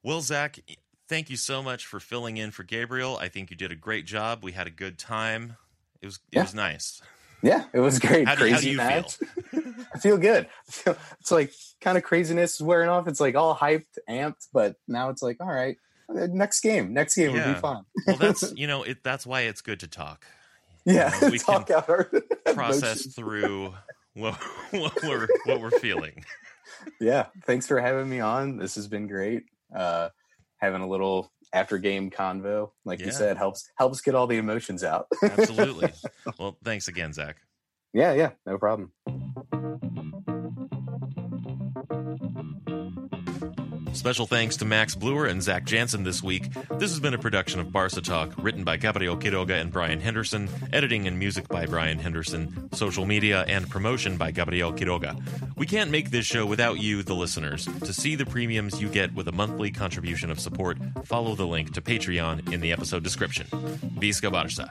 Well, Zach, thank you so much for filling in for Gabriel. I think you did a great job. We had a good time. It was it Yeah. was nice. Yeah, it was great. How do- how Crazy you. *laughs* I feel good. I feel, it's like kind of craziness is wearing off. It's like all hyped, amped, but now it's like, all right, uh, next game, next game will Yeah. be fun. Well, that's *laughs* you know it. That's why it's good to talk. yeah, know, we *laughs* talk out our Process emotions. through what, what we're what we're feeling. Yeah, thanks for having me on. This has been great. Uh, having a little after game convo, like Yeah. you said, helps helps get all the emotions out. *laughs* Absolutely. Well, thanks again, Zach. yeah, yeah, no problem. Special thanks to Max Bluer and Zach Jansen this week. This has been a production of Barca Talk, written by Gabriel Quiroga and Brien Henderson, editing and music by Brien Henderson, social media and promotion by Gabriel Quiroga. We can't make this show without you, the listeners. To see the premiums you get with a monthly contribution of support, follow the link to Patreon in the episode description. Visca Barca.